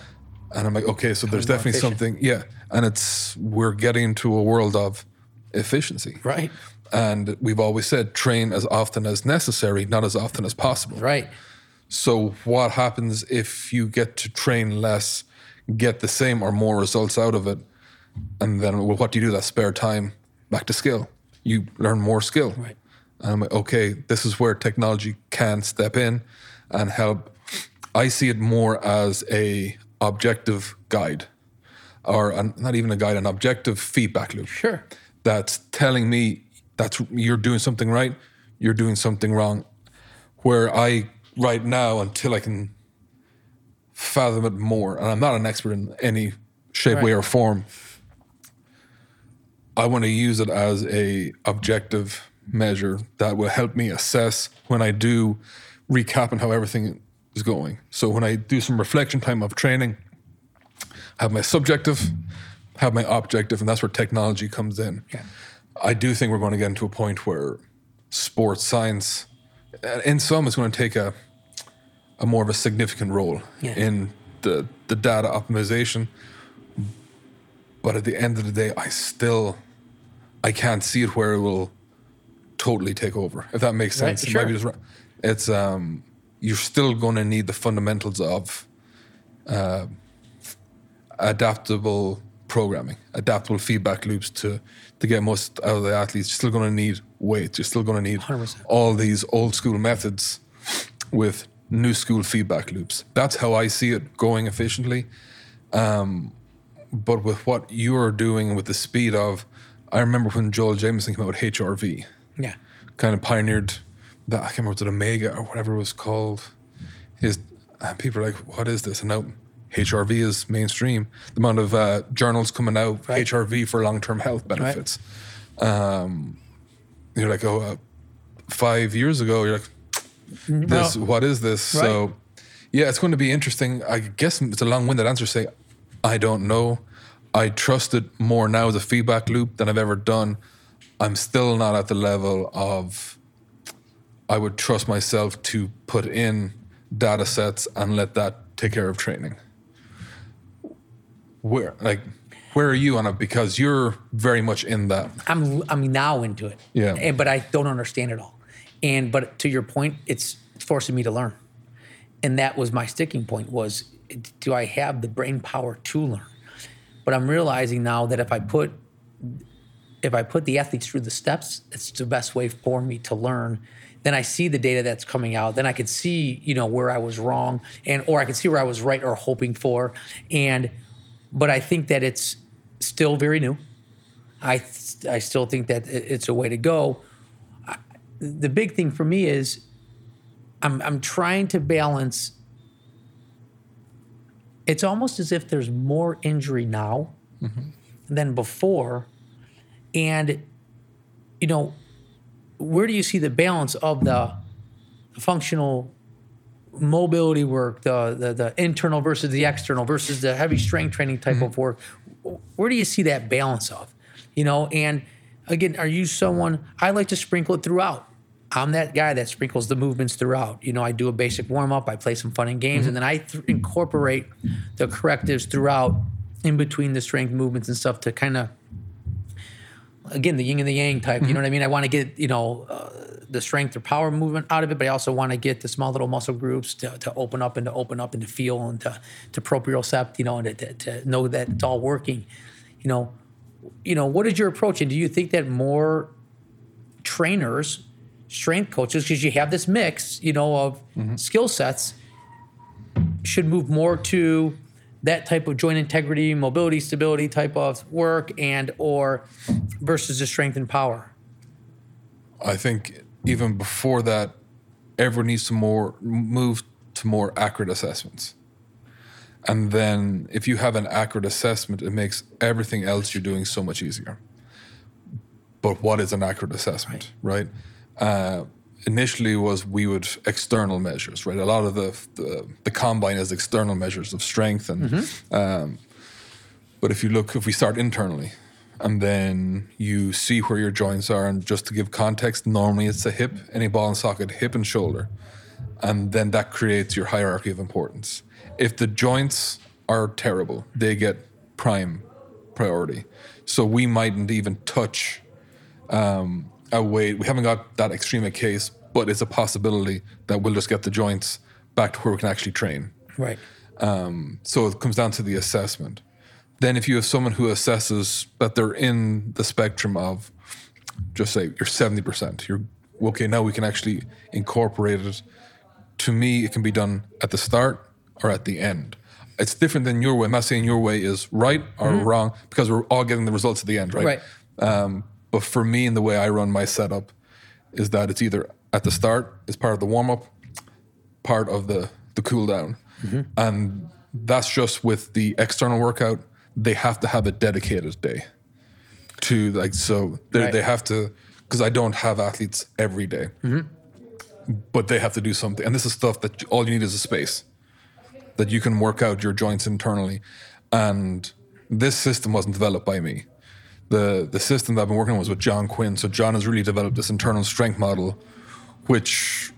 And I'm like, okay, so there's definitely something, yeah. And it's we're getting to a world of efficiency. Right. And we've always said train as often as necessary, not as often as possible. Right. So, what happens if you get to train less, get the same or more results out of it? And then, well, what do you do that spare time? Back to skill. You learn more skill. Right. And I'm like, okay, this is where technology can step in and help. I see it more as a objective guide, or an, not even a guide, an objective feedback loop Sure. that's telling me that you're doing something right, you're doing something wrong. Where I right now, until I can fathom it more, and I'm not an expert in any shape, way, or form. I want to use it as a objective measure that will help me assess when I do recap and how everything is going. So when I do some reflection time of training, have my subjective, have my objective, and that's where technology comes in. Yeah. I do think we're going to get into a point where sports science, uh, in some, is going to take a a more of a significant role Yeah. in the the data optimization. But at the end of the day, I still I can't see it where it will totally take over. If that makes sense, It sure. might be just right. It's um, you're still going to need the fundamentals of uh, adaptable programming, adaptable feedback loops to to get most out of the athletes. You're still going to need weights. You're still going to need 100%. all these old school methods with new school feedback loops. That's how I see it going efficiently. Um, but with what you're doing with the speed of, I remember when Joel Jamieson came out with HRV, Yeah. kind of pioneered that. I can't remember was it Omega or whatever it was called. Is and people are like, "What is this?" And now HRV is mainstream. The amount of uh, journals coming out Right. HRV for long-term health benefits. Um, you're like, "Oh, uh, five years ago, you're like, this what is this Right. so yeah it's going to be interesting i guess it's a long-winded answer to say i don't know i trust it more now as a feedback loop than i've ever done i'm still not at the level of i would trust myself to put in data sets and let that take care of training where like where are you on it because you're very much in that I'm I'm now into it. Yeah. And, but I don't understand it all. And but to your point, it's forcing me to learn. And that was my sticking point was do I have the brain power to learn? But I'm realizing now that if I put if I put the athletes through the steps, it's the best way for me to learn. Then I see the data that's coming out. Then I could see, you know, where I was wrong, and or I could see where I was right or hoping for. And but I think that it's still very new. I th- I still think that it's a way to go. I- The big thing for me is I'm I'm trying to balance. It's almost as if there's more injury now mm-hmm. than before, and you know, where do you see the balance of the functional mobility work, the, the the internal versus the external versus the heavy strength training type of mm-hmm. work. Where do you see that balance of? You know, and again, are you someone I like to sprinkle it throughout? I'm that guy that sprinkles the movements throughout. You know, I do a basic warm up, I play some fun and games, mm-hmm. and then I th- incorporate the correctives throughout in between the strength movements and stuff to kind of again the yin and the yang type. You know what I mean? I want to get you know uh, the strength or power movement out of it, but I also want to get the small little muscle groups to, to open up and to open up and to feel and to to propriocept. You know, and to, to, to know that it's all working. You know, you know what is your approach, and do you think that more trainers, strength coaches, because you have this mix, you know, of skill sets, should move more to that type of joint integrity, mobility, stability type of work, and or versus the strength and power. I think even before that, everyone needs to more move to more accurate assessments. And then if you have an accurate assessment, it makes everything else you're doing so much easier. But what is an accurate assessment, right? Uh, initially was we would external measures, right? A lot of the the, the combine is external measures of strength and um, but if you look, if we start internally, and then you see where your joints are, and just to give context, normally it's the hip, any ball and socket, hip and shoulder, and then that creates your hierarchy of importance. If the joints are terrible, they get prime priority. So we mightn't even touch um, a weight. We haven't got that extreme a case, but it's a possibility that we'll just get the joints back to where we can actually train. Right. So it comes down to the assessment. Then, if you have someone who assesses that they're in the spectrum of, just say you're seventy percent, you're okay. Now we can actually incorporate it. To me, it can be done at the start or at the end. It's different than your way. I'm not saying your way is right or wrong because we're all getting the results at the end, right? Right. Um, but for me, and the way I run my setup, is that it's either at the start, it's part of the warm up, part of the the cool down, mm-hmm. and that's just with the external workout. They have to have a dedicated day to like so they Right. they have to because I don't have athletes every day. Mm-hmm. but they have to do something, and this is stuff that all you need is a space that you can work out your joints internally, and this system wasn't developed by me. The the system that I've been working on was with John Quinn. So John has really developed this internal strength model, which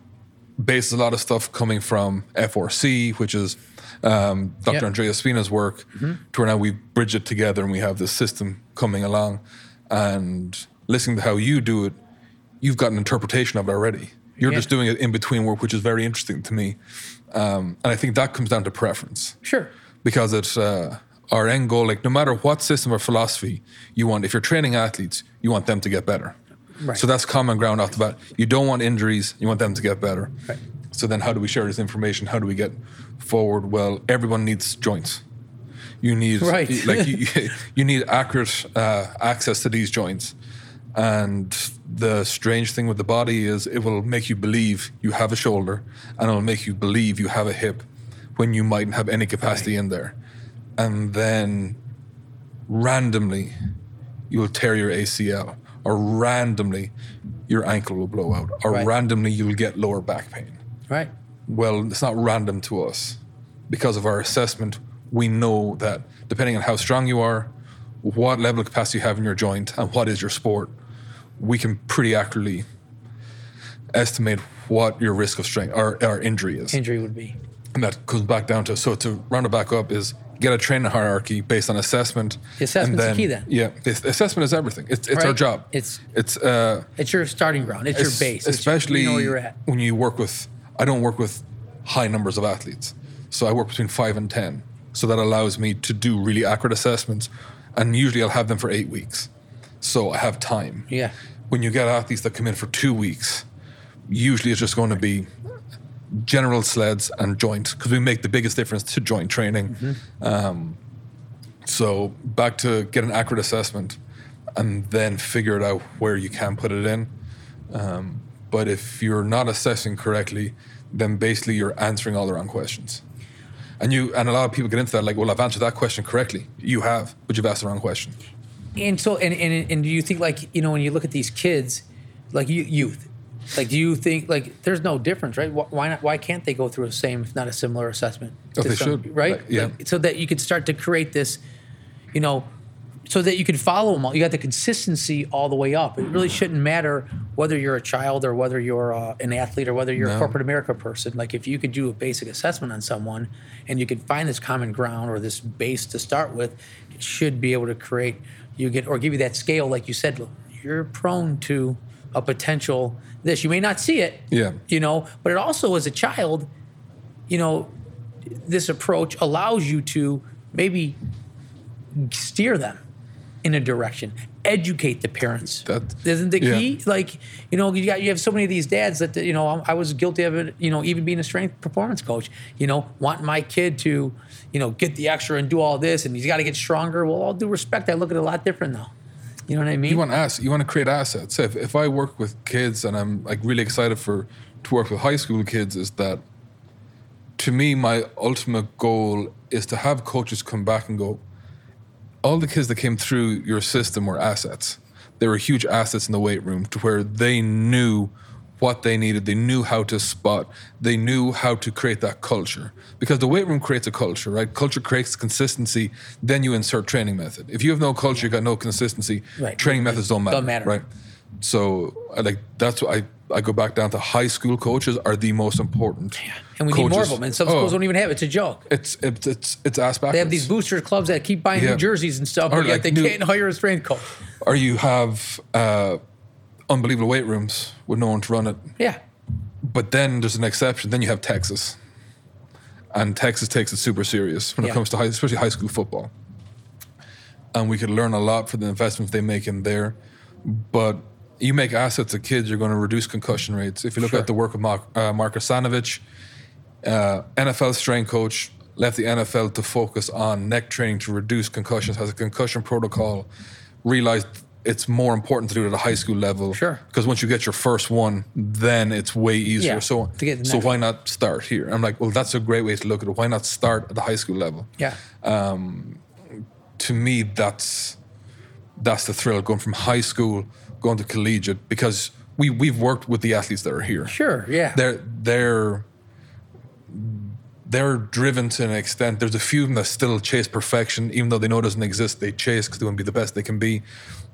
bases a lot of stuff coming from FRC, which is um, Dr. Yep. Andreo Spina's work, to where now we bridge it together and we have this system coming along. And listening to how you do it, you've got an interpretation of it already. You're Yeah. just doing it in between work, which is very interesting to me. Um, and I think that comes down to preference Sure. because it's uh, our end goal. Like no matter what system or philosophy you want, if you're training athletes, you want them to get better. Right. So that's common ground off the bat. You don't want injuries. You want them to get better. Right. So then, how do we share this information? How do we get forward? Well, everyone needs joints. You need Right. like you, you need accurate uh, access to these joints. And the strange thing with the body is it will make you believe you have a shoulder, and it'll make you believe you have a hip when you mightn't have any capacity in there. And then randomly, you'll tear your ACL, or randomly, your ankle will blow out, or Right. randomly, you'll get lower back pain. Right. Well, it's not random to us. Because of our assessment, we know that depending on how strong you are, what level of capacity you have in your joint, and what is your sport, we can pretty accurately estimate what your risk of strength or, or injury is. Injury would be. And that comes back down to so to round it back up is get a training hierarchy based on assessment. The assessment's and the key then. Yeah, it's, assessment is everything. It's it's our job. It's- it's uh, It's your starting ground. It's, es- your base. It's- especially you know where you're at. when you work with. I don't work with high numbers of athletes, so I work between five and ten. So that allows me to do really accurate assessments, and usually I'll have them for eight weeks. So I have time. Yeah. When you get athletes that come in for two weeks, usually it's just going to be general sleds and joint because we make the biggest difference to joint training. Um, so back to get an accurate assessment and then figure it out where you can put it in. Um, but if you're not assessing correctly, then basically you're answering all the wrong questions. And you and a lot of people get into that like, well, I've answered that question correctly. You have, but you've asked the wrong question. And so, and, and and do you think like you know when you look at these kids, like youth, like do you think like there's no difference, right? Why not? Why can't they go through the same, if not a similar assessment? Oh, they should. right? Like, yeah. Like, so that you could start to create this, you know, so that you can follow them all. You got the consistency all the way up. It really shouldn't matter whether you're a child or whether you're uh, an athlete or whether you're a corporate America person. Like if you could do a basic assessment on someone and you could find this common ground or this base to start with, it should be able to create you get or give you that scale, like you said. You're prone to a potential this. You may not see it, Yeah. you know, but it also as a child, you know, this approach allows you to maybe steer them in a direction educate the parents That- isn't the yeah. key like you know you got you have so many of these dads that you know I, was guilty of it you know even being a strength performance coach you know wanting my kid to you know get the extra and do all this and he's got to get stronger well all due respect i look at it a lot different now you know what i mean You want ass. You want to create assets. If if I work with kids and I'm like really excited for to work with high school kids, is that to me my ultimate goal is to have coaches come back and go. All the kids that came through your system were assets. They were huge assets in the weight room to where they knew what they needed. They knew how to spot. They knew how to create that culture. Because the weight room creates a culture, right? Culture creates consistency. Then you insert training method. If you have no culture, you got no consistency. Right. Training methods don't matter. Don't matter. Right. So I like that's what I, I go back down to high school coaches are the most important. and we need more of them and some Oh, schools don't even have it it's a joke It's it's it's it's ass backwards. they have these booster clubs that keep buying Yeah. new jerseys and stuff Or but yet like they new- can't hire a strength coach or you have uh, unbelievable weight rooms with no one to run it. Yeah. But then there's an exception. Then you have Texas, and Texas takes it super serious when Yeah. it comes to high, especially high school football. And we could learn a lot from the investments they make in there. But you make assets of kids, you're going to reduce concussion rates. If you look Sure. at the work of Mark, uh, Mark Asanovich, uh, NFL strength coach, left the NFL to focus on neck training to reduce concussions, has a concussion protocol, realized it's more important to do it at a high school level. Sure. Because once you get your first one, then it's way easier. Yeah, so so why not start here? I'm like, well, that's a great way to look at it. Why not start at the high school level? Yeah. Um, to me, that's that's the thrill going from high school going to collegiate because we we've worked with the athletes that are here. Sure. Yeah. They're they're they're driven to an extent. There's a few of them that still chase perfection, even though they know it doesn't exist. They chase because they want to be the best they can be,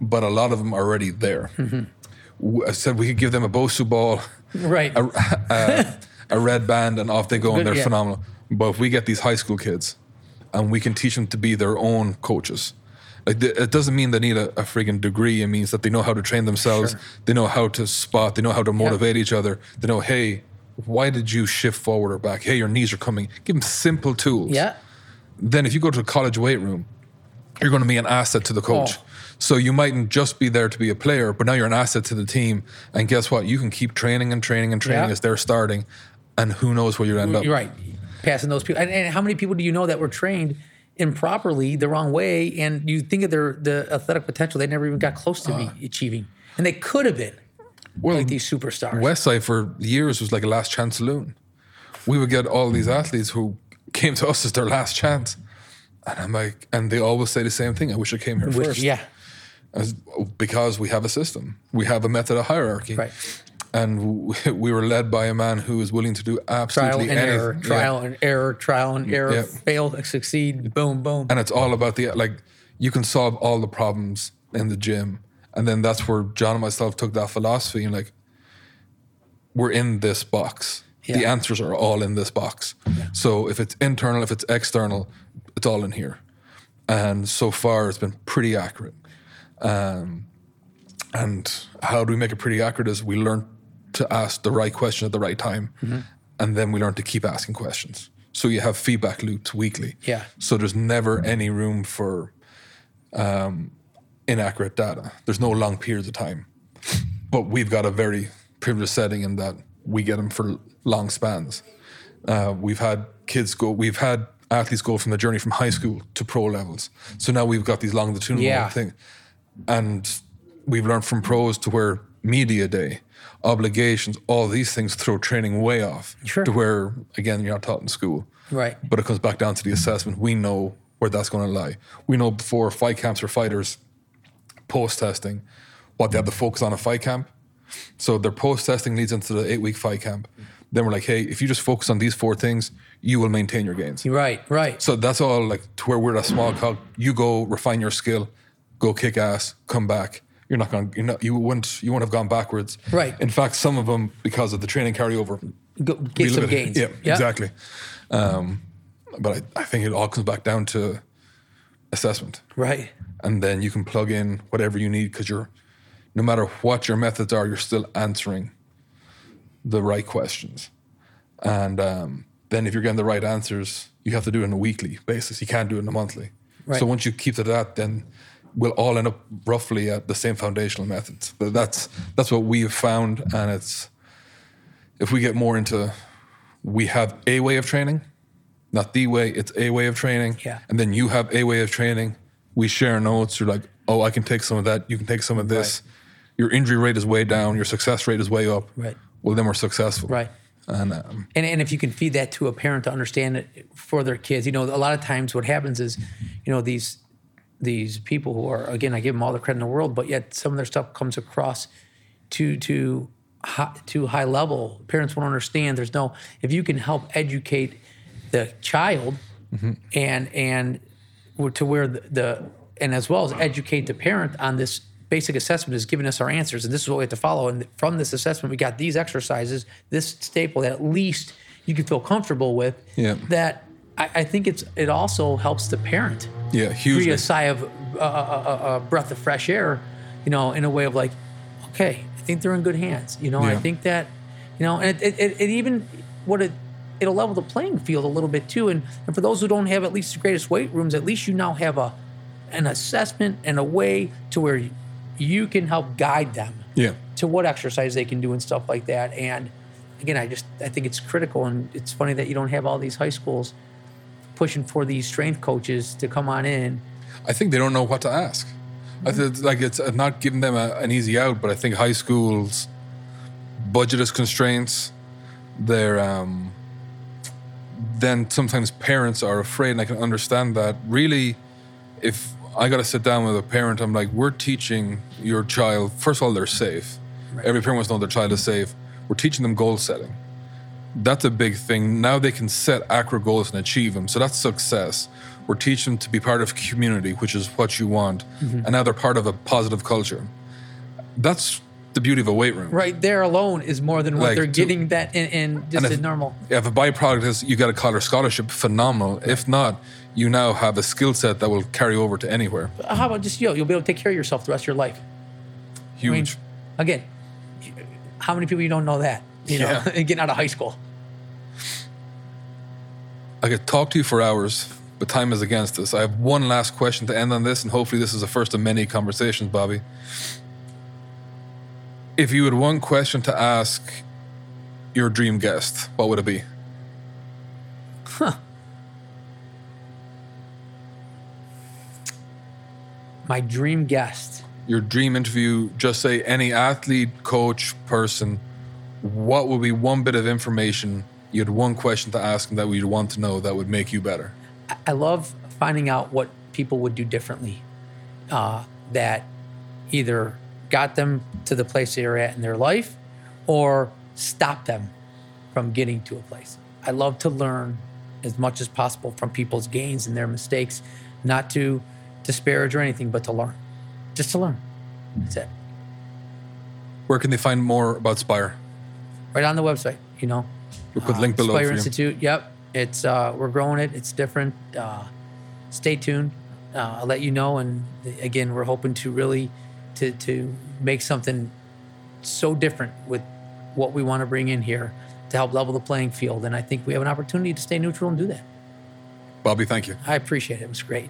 but a lot of them are already there. Mm-hmm. I said we could give them a Bosu ball, right. a red band, and off they go, Good, and they're yeah. phenomenal. But if we get these high school kids, and we can teach them to be their own coaches. Like it doesn't mean they need a, a friggin' degree. It means that they know how to train themselves. Sure. They know how to spot. They know how to motivate each other. They know, hey, why did you shift forward or back? Hey, your knees are coming. Give them simple tools. yeah. Then if you go to a college weight room, you're going to be an asset to the coach. Oh. So you mightn't just be there to be a player, but now you're an asset to the team. And guess what? You can keep training and training and training Yeah. as they're starting, and who knows where you end up. You're right. Passing those people. And, and how many people do you know that were trained improperly the wrong way? And you think of their the athletic potential, they never even got close to be uh. achieving. And they could have been Well, like these superstars. Westside for years was like a last chance saloon. We would get all these athletes who came to us as their last chance. And I'm like, and they always say the same thing. I wish I came here Which- first. yeah. As, because we have a system, we have a method of hierarchy. Right. And we, we were led by a man who was willing to do absolutely Trial and anything. error, Yeah. trial and error, trial and error, Yeah. fail, succeed, boom, boom. And it's all about the, like, you can solve all the problems in the gym. And then that's where John and myself took that philosophy and, like, we're in this box. The answers are all in this box. So if it's internal, if it's external, it's all in here. And so far, it's been pretty accurate. Um, and how do we make it pretty accurate? Is we learn to ask the right question at the right time, Mm-hmm. and then we learn to keep asking questions. So you have feedback loops weekly. Yeah. So there's never any room for um, inaccurate data. There's no long periods of time. But we've got a very privileged setting in that we get them for long spans. Uh, we've had kids go, we've had athletes go from the journey from high school to pro levels. So now we've got these longitudinal Yeah. thing. And we've learned from pros to where media day, obligations, all these things throw training way off. Sure. To where, again, you're not taught in school. Right. But it comes back down to the assessment. We know where that's going to lie. We know before fight camps for fighters, post testing, what they have to focus on a fight camp. So their post testing leads into the eight week fight camp. Then we're like, hey, if you just focus on these four things, you will maintain your gains. Right, right. So that's all like to where we're a small cog. You go refine your skill, go kick ass, come back. You're not going. You're not. You wouldn't. You wouldn't have gone backwards. Right. In fact, some of them because of the training carryover. Go, get some gains. Yeah, exactly. Um, but I, I think it all comes back down to assessment, Right. and then you can plug in whatever you need because you're, no matter what your methods are, you're still answering the right questions, and um, then if you're getting the right answers, you have to do it on a weekly basis. You can't do it on a monthly. Right. So once you keep to that, then we'll all end up roughly at the same foundational methods. But That's that's what we have found, and it's if we get more into we have a way of training, not the way, it's a way of training. Yeah. And then you have a way of training. We share notes. You're like, oh, I can take some of that. You can take some of this. Your injury rate is way down. Your success rate is way up. Right. Well, then we're successful. Right. And um, And, and if you can feed that to a parent to understand it for their kids, you know, a lot of times what happens is, you know, these these people who are again, I give them all the credit in the world, but yet some of their stuff comes across to to high, to high level. Parents won't understand. There's no if you can help educate the child mm-hmm. and and to where the, the and as well as educate the parent on this basic assessment is giving us our answers and this is what we have to follow and from this assessment we got these exercises this staple that at least you can feel comfortable with Yeah. that I, I think it's it also helps the parent yeah, hugely. a sigh of uh, uh, uh, uh, breath of fresh air you know in a way of like okay I think they're in good hands. You know, I think that, you know, and it, it, it even what it it'll level the playing field a little bit too. And, and for those who don't have at least the greatest weight rooms, at least you now have a an assessment and a way to where you can help guide them Yeah. to what exercise they can do and stuff like that. And again, I just I think it's critical, and it's funny that you don't have all these high schools pushing for these strength coaches to come on in. I think they don't know what to ask. I think like it's uh, not giving them a, an easy out, but I think high schools budget is constraints. They're um, then sometimes parents are afraid, and I can understand that. Really, if I got to sit down with a parent, I'm like, we're teaching your child. First of all, they're safe. Every parent wants to know their child is safe. We're teaching them goal setting. That's a big thing. Now they can set accurate goals and achieve them. So that's success. We're teaching them to be part of community, which is what you want. Mm-hmm. And now they're part of a positive culture. That's the beauty of a weight room. Right there alone is more than what Like, they're to- getting that in, in just if- normal. If a byproduct is you got a college scholarship, phenomenal. If not, you now have a skill set that will carry over to anywhere. How about just you? You'll be able to take care of yourself the rest of your life. I mean, Huge. again, how many people you don't know that? You know, Yeah. getting out of high school. I could talk to you for hours, but time is against us. I have one last question to end on this, and hopefully, this is the first of many conversations, Bobby. If you had one question to ask your dream guest, what would it be? Huh. My dream guest. Your dream interview, just say any athlete, coach, person, what would be one bit of information you had one question to ask them that you'd want to know that would make you better? I- I love finding out what people would do differently uh, that either got them to the place they are at in their life or stopped them from getting to a place. I love to learn as much as possible from people's gains and their mistakes, not to disparage or anything, but to learn. Just to learn. That's it. Where can they find more about Spire? Right on the website, you know. We'll put link below Spire for you. Institute. Yep, it's uh, we're growing it. It's different. Uh, stay tuned. Uh, I'll let you know. And again, we're hoping to really to to make something so different with what we want to bring in here to help level the playing field. And I think we have an opportunity to stay neutral and do that. Bobby, thank you. I appreciate it. It was great.